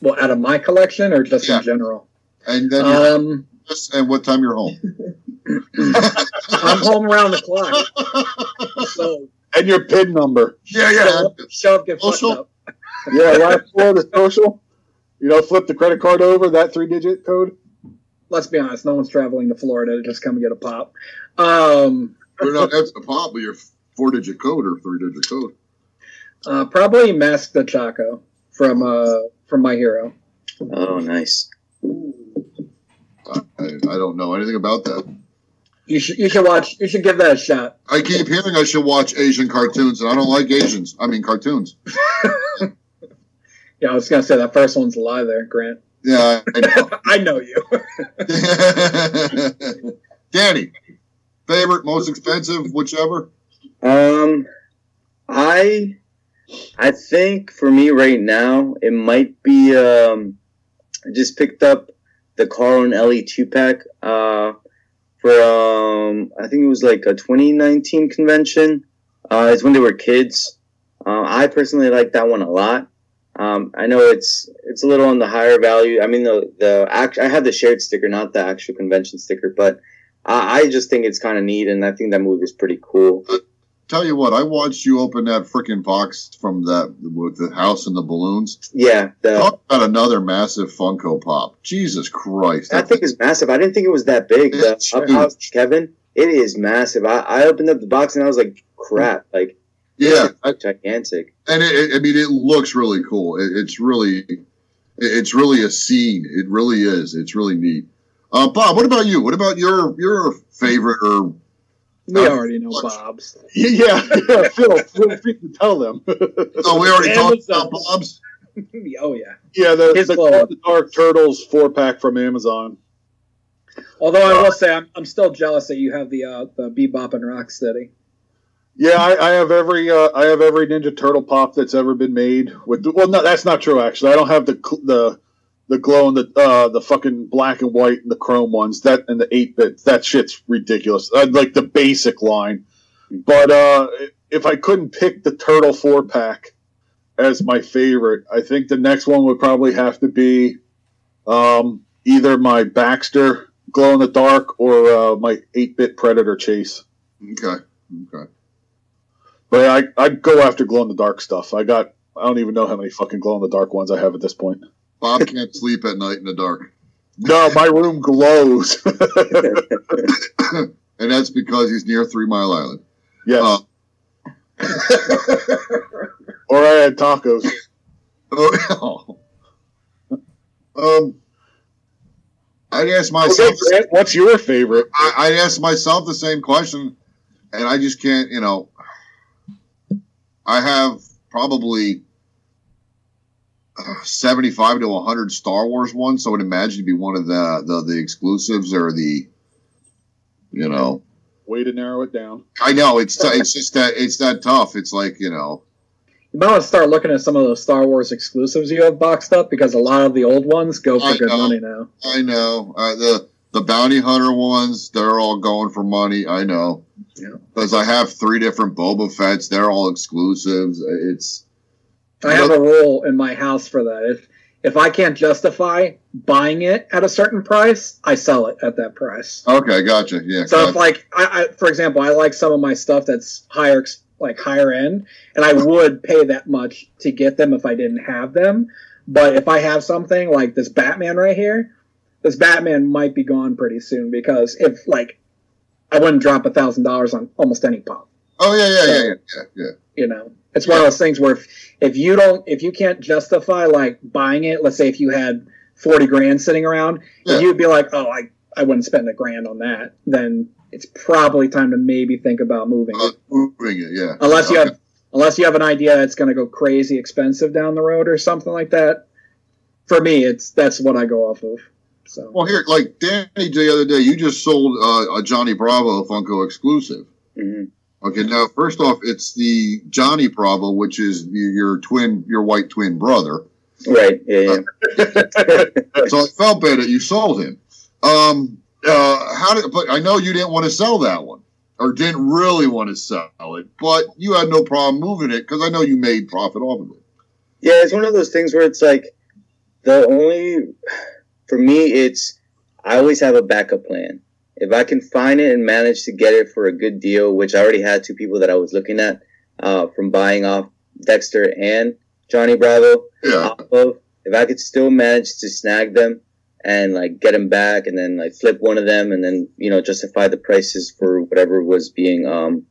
well out of my collection or just Yeah. in general and then um address and what time you're home. i'm home around the clock so and your PIN number. yeah, yeah. show up, get fucked Also- up Yeah, last four of the social. You know, flip the credit card over, that three digit code. let's be honest no one's traveling to florida to just come and get a pop um We're not that's the pop, but your four-digit code or three-digit code. Uh, probably Mask the Chaco from uh from My Hero. Oh, nice. I, I don't know anything about that. You should you should watch. You should give that a shot. I keep hearing I should watch Asian cartoons, and I don't like Asians. I mean cartoons. Yeah, I was gonna say that first one's a lie there, Grant. Yeah, I know. I know you. Danny, favorite, most expensive, whichever. Um, I I think for me right now it might be um I just picked up the Carl and Ellie two pack uh for um I think it was like a 2019 convention. Uh, it's when they were kids. Uh, I personally like that one a lot. Um, I know it's it's a little on the higher value. I mean the the act I have the shared sticker, not the actual convention sticker, but I, I just think it's kind of neat, and I think that movie is pretty cool. Tell you what, I watched you open that freaking box from that with the house and the balloons. Yeah, the, Talk about another massive Funko Pop. Jesus Christ! that thing is massive. I didn't think it was that big. House Kevin, it is massive. I, I opened up the box and I was like, crap, like yeah, I, gigantic. and it, it- I mean, it looks really cool. It, it's really, it- it's really a scene. It really is. It's really neat. Uh, Bob, what about you? What about your your favorite or we Uh, already know watch. Bob's. Yeah, yeah, Phil, feel free to tell them. Oh, we already talked Amazon. about Bob's. oh yeah. yeah, the, His the glow. Glow in the Dark Turtles four pack from Amazon. Although I will say I'm, I'm still jealous that you have the uh, the Bebop and Rocksteady. Yeah, I, I have every uh, I have every Ninja Turtle pop that's ever been made. With well, no, that's not true. Actually, I don't have the the the glow and the uh, the fucking black and white and the chrome ones. That and the eight bit. That shit's ridiculous. I like the basic line, but uh, if I couldn't pick the Turtle four pack as my favorite, I think the next one would probably have to be um, either my Baxter glow in the dark or uh, my eight bit Predator Chase. Okay, okay. But I I'd go after glow in the dark stuff. I got I don't even know how many fucking glow in the dark ones I have at this point. Bob can't sleep at night in the dark, No, my room glows. and that's because he's near Three Mile Island. yes. Uh, or I had tacos. Oh, um, I'd ask Okay, myself. Grant, what's your favorite? I, I'd ask myself the same question, and I just can't. You know, I have probably uh, seventy-five to hundred Star Wars ones, so I would imagine to be one of the, the the exclusives or the, you know, Way to narrow it down. I know it's t- it's just that it's that tough. It's like you know, You might want to start looking at some of those Star Wars exclusives you have boxed up because a lot of the old ones go for I good know. money now. I know uh, the the bounty hunter ones. They're all going for money. I know Yeah. because I have three different Boba Fett's. They're all exclusives. It's I have a rule in my house for that. If if I can't justify buying it at a certain price, I sell it at that price. okay. Gotcha. Yeah. So if like I, I for example, I like some of my stuff that's higher like higher end, and I would pay that much to get them if I didn't have them. But if I have something like this Batman right here, this Batman might be gone pretty soon because if like I wouldn't drop a thousand dollars on almost any pop. oh yeah, yeah, yeah, yeah, yeah, yeah. You know, it's one of those things where if, if you don't if you can't justify like buying it, let's say if you had forty grand sitting around, Yeah. you'd be like, oh, I I wouldn't spend a grand on that, then it's probably time to maybe think about moving Uh, it. moving it. Yeah. Unless you Okay. have unless you have an idea it's going to go crazy expensive down the road or something like that. For me, it's that's what I go off of. So Well, here, like Danny the other day, you just sold uh, a Johnny Bravo Funko exclusive. hmm Okay, now first off, it's the Johnny Bravo, which is your, twin, your white twin brother. Right. Yeah. Yeah. So I felt bad that you sold him. Um, uh, how did? But I know you didn't want to sell that one, or didn't really want to sell it, but you had no problem moving it because I know you made profit off of it. Yeah, it's one of those things where it's like the only for me it's I always have a backup plan. If I can find it and manage to get it for a good deal, which I already had two people that I was looking at uh, from buying off Dexter and Johnny Bravo Yeah, off of, if I could still manage to snag them and like get them back and then like flip one of them and then you know justify the prices for whatever was being um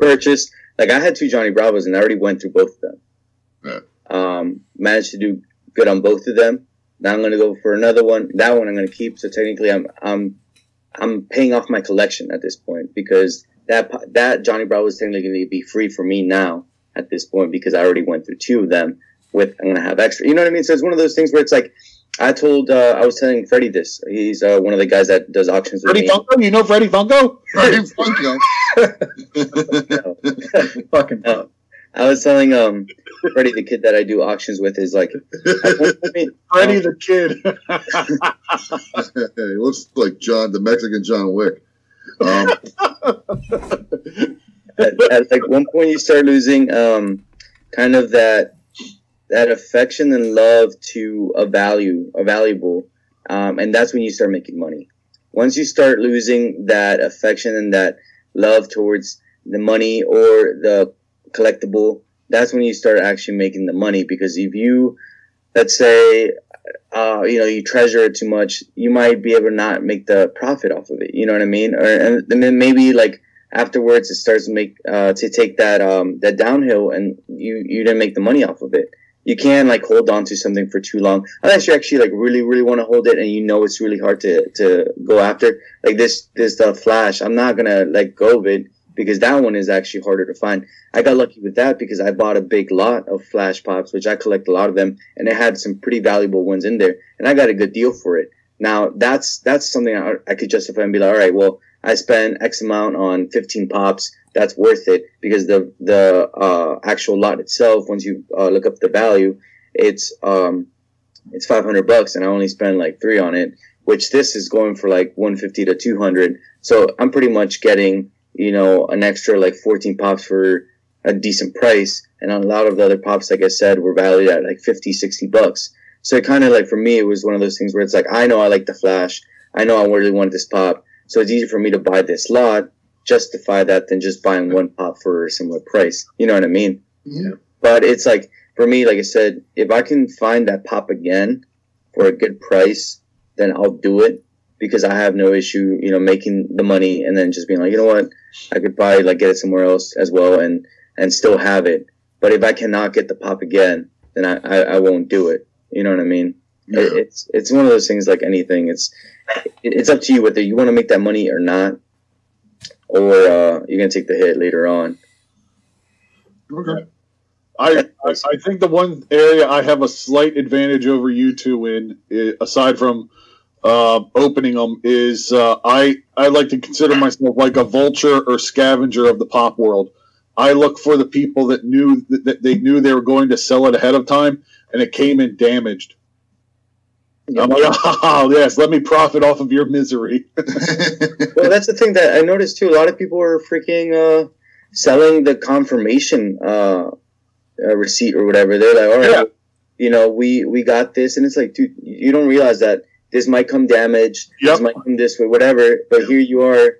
purchased. Like I had two Johnny Bravos and I already went through both of them. Yeah. Um, managed to do good on both of them. Now I'm going to go for another one. That one I'm going to keep. So technically, I'm I'm I'm paying off my collection at this point because that that Johnny Bravo is technically going to be free for me now at this point because I already went through two of them. With I'm going to have extra. You know what I mean? So it's one of those things where it's like I told uh, I was telling Freddie this. He's uh, one of the guys that does auctions with Freddie. Funko? You know Freddie Funko? Freddie Funko. Fucking. I was telling um Freddie, the kid that I do auctions with, is like, at one point, Freddie the kid. he looks like John, the Mexican John Wick. Um, at, at like one point you start losing um kind of that that affection and love to a value a valuable um and that's when you start making money once you start losing that affection and that love towards the money or the collectible that's when you start actually making the money because if you let's say uh, you know you treasure it too much you might be able to not make the profit off of it you know what i mean? Or and then maybe like afterwards it starts to make uh, to take that um, that downhill and you you didn't make the money off of it. You can't like hold on to something for too long unless you actually like really really want to hold it and you know it's really hard to to go after. Like this this uh, flash i'm not gonna let go of it because that one is actually harder to find i got lucky with that because i bought a big lot of flash pops which i collect a lot of them and it had some pretty valuable ones in there and i got a good deal for it now that's that's something i, I could justify and be like all right well I spent X amount on 15 pops. That's worth it because the the uh, actual lot itself, once you uh, look up the value, it's um it's 500 bucks, and I only spend like three on it. Which this is going for like 150 to 200. So I'm pretty much getting you know an extra like 14 pops for a decent price, and a lot of the other pops, like I said, were valued at like 50, 60 bucks. So it kind of like for me, it was one of those things where it's like I know I like the flash. I know I really want this pop. So it's easier for me to buy this lot, justify that than just buying one pop for a similar price. You know what I mean? Mm-hmm. Yeah. But it's like for me, like I said, if I can find that pop again for a good price, then I'll do it because I have no issue, you know, making the money and then just being like, you know what, I could probably like get it somewhere else as well and and still have it. But if I cannot get the pop again, then I, I, I won't do it. You know what I mean? It, it's it's one of those things like anything. It's it- it's up to you whether you want to make that money or not, or uh, you're gonna take the hit later on. okay. I, I I think the one area I have a slight advantage over you two in, aside from uh, opening them, is uh, I I like to consider myself like a vulture or scavenger of the pop world. I look for the people that knew that, they knew they were going to sell it ahead of time, and it came in damaged. I'm like, oh yes, let me profit off of your misery. Well, that's the thing that I noticed too. A lot of people are freaking uh, selling the confirmation uh, uh, receipt or whatever. They're like, all right, Yeah. you know, we we got this, and it's like, dude, you don't realize that this might come damaged. Yep. This might come this way, whatever. But here you are,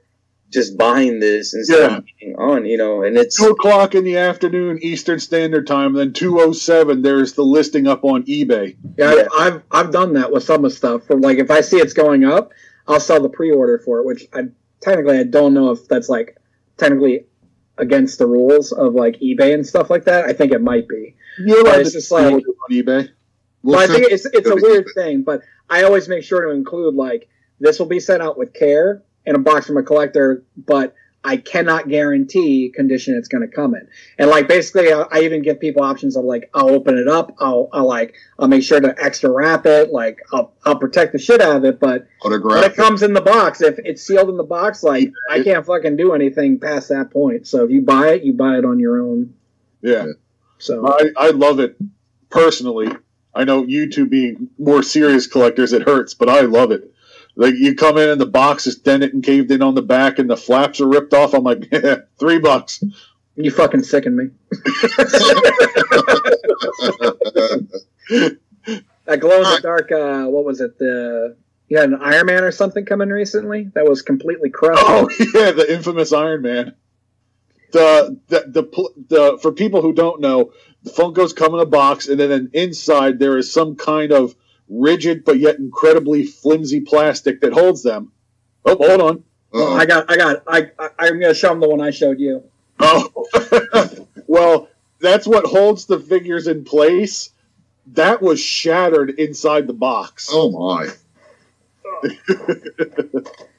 just buying this instead of being on, you know, and it's Two o'clock in the afternoon Eastern Standard Time, then two oh seven. There's the listing up on eBay. Yeah, Yeah. I've, I've I've done that with some of stuff. For like, if I see it's going up, I'll sell the pre-order for it. Which I technically I don't know if that's like technically against the rules of like eBay and stuff like that. I think it might be. You're But it's just like- on eBay. We'll I think it's it's a weird thing. But I always make sure to include like this will be sent out with care in a box from a collector, but I cannot guarantee condition it's going to come in. And like basically, I, I even give people options of like I'll open it up, I'll, I'll like I'll make sure to extra wrap it, like I'll I'll protect the shit out of it. But when it comes in the box, if it's sealed in the box, like I can't fucking do anything past that point. So if you buy it, you buy it on your own. Yeah. So I, I love it personally. I know you two being more serious collectors, it hurts, but I love it. Like you come in and the box is dented and caved in on the back, and the flaps are ripped off. I'm like, three bucks. you fucking sicken me. That glow in the dark. Uh, what was it? The you had an Iron Man or something coming recently that was completely crushed. Oh yeah, the infamous Iron Man. The the the, pl- the for people who don't know, the Funkos come in a box, and then inside there is some kind of rigid but yet incredibly flimsy plastic that holds them. Oh, hold on. Uh-oh. I got, I got, I, I I'm gonna show them the one I showed you. Oh, well, that's what holds the figures in place. that was shattered inside the box. Oh my.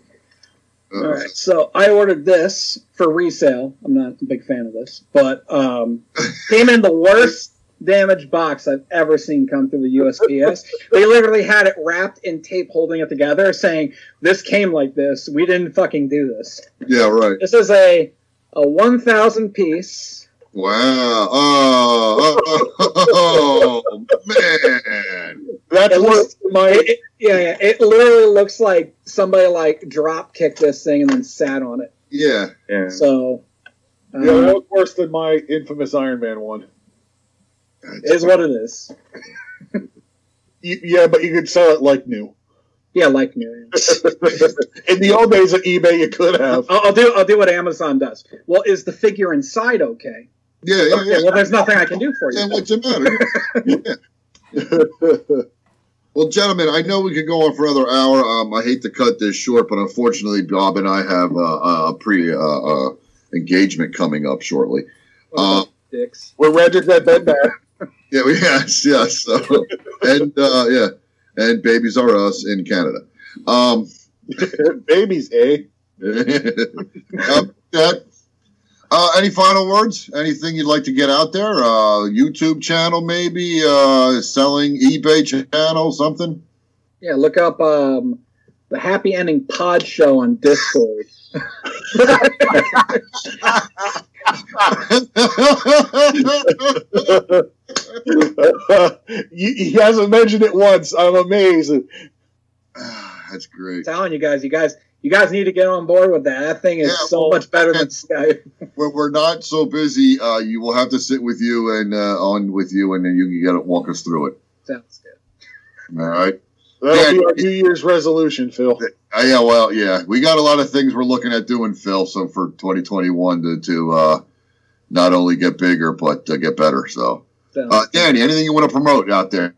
All right, so I ordered this for resale. I'm not a big fan of this, but um, came in the worst damaged box I've ever seen come through the USPS. they literally had it wrapped in tape holding it together, saying, "This came like this. We didn't fucking do this." Yeah, right. This is a a 1,000 piece. Wow. Oh, oh, oh, man. That's It what looks, my it, it- yeah, yeah, it literally looks like somebody like drop kicked this thing and then sat on it. Yeah. Yeah. So, um, yeah, that was worse than my infamous Iron Man one. Is what it is. Yeah, but you could sell it like new. Yeah, like new. In the old days of eBay, you could have. I'll, I'll do. I'll do what Amazon does. Well, is the figure inside okay? Yeah, yeah, Okay. yeah. Well, there's nothing I can do for Yeah, you. what's the matter? Well, gentlemen, I know we could go on for another hour. Um, I hate to cut this short, but unfortunately, Bob and I have uh, a pre uh, uh, engagement coming up shortly. Uh, Dicks. We're rented that bed back. yeah, we, yes, yes. So, and uh, yeah, and babies are us in Canada. Um, Babies, eh? um, that, uh, any final words? Anything you'd like to get out there? Uh, YouTube channel, maybe? Uh, selling eBay channel, something? Yeah, look up um, the Happy Ending Pod Show on Discord. he, he hasn't mentioned it once. I'm amazed. That's great. telling you guys, you guys, you guys need to get on board with that. That thing is Yeah, so well, much better than Skype. When we're not so busy, uh, you will have to sit with you and uh, on with you, and then you can get it, walk us through it. Sounds good. All right. That'll Yeah. be our New Year's resolution, Phil. Uh, yeah, well, yeah, we got a lot of things we're looking at doing, Phil. So for 2021 to to uh, not only get bigger but uh, get better. So, uh, Danny, anything you want to promote out there?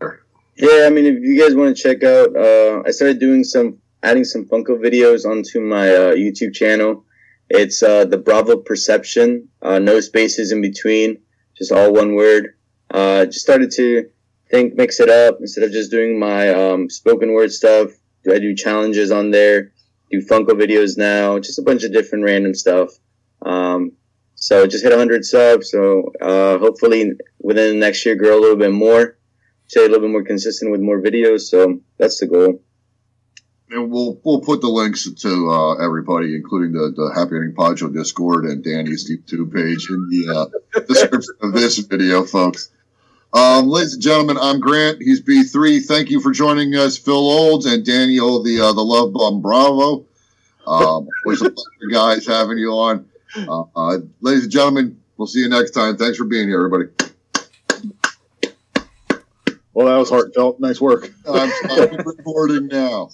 Yeah, I mean, if you guys want to check out, uh, I started doing some, adding some Funko videos onto my uh, YouTube channel. It's uh, the Bravo Perception, uh, no spaces in between, just all one word. Uh, just started to think, mix it up instead of just doing my um, spoken word stuff. Do I do challenges on there? Do Funko videos now? Just a bunch of different random stuff. Um, so just hit 100 subs. So uh, hopefully within the next year, grow a little bit more stay a little bit more consistent with more videos. So that's the goal. And we'll we'll put the links to uh, everybody, including the, the Happy Ending Podjo Discord and Danny's YouTube page in the uh, description of this video, folks. Um, ladies and gentlemen, I'm Grant. He's B3. Thank you for joining us, Phil Olds and Daniel, the uh, the Love Bum Bravo. Um, always a pleasure, guys, having you on. Uh, uh, ladies and gentlemen, we'll see you next time. Thanks for being here, everybody. Well, that was heartfelt. Nice work. I'm stopping recording now.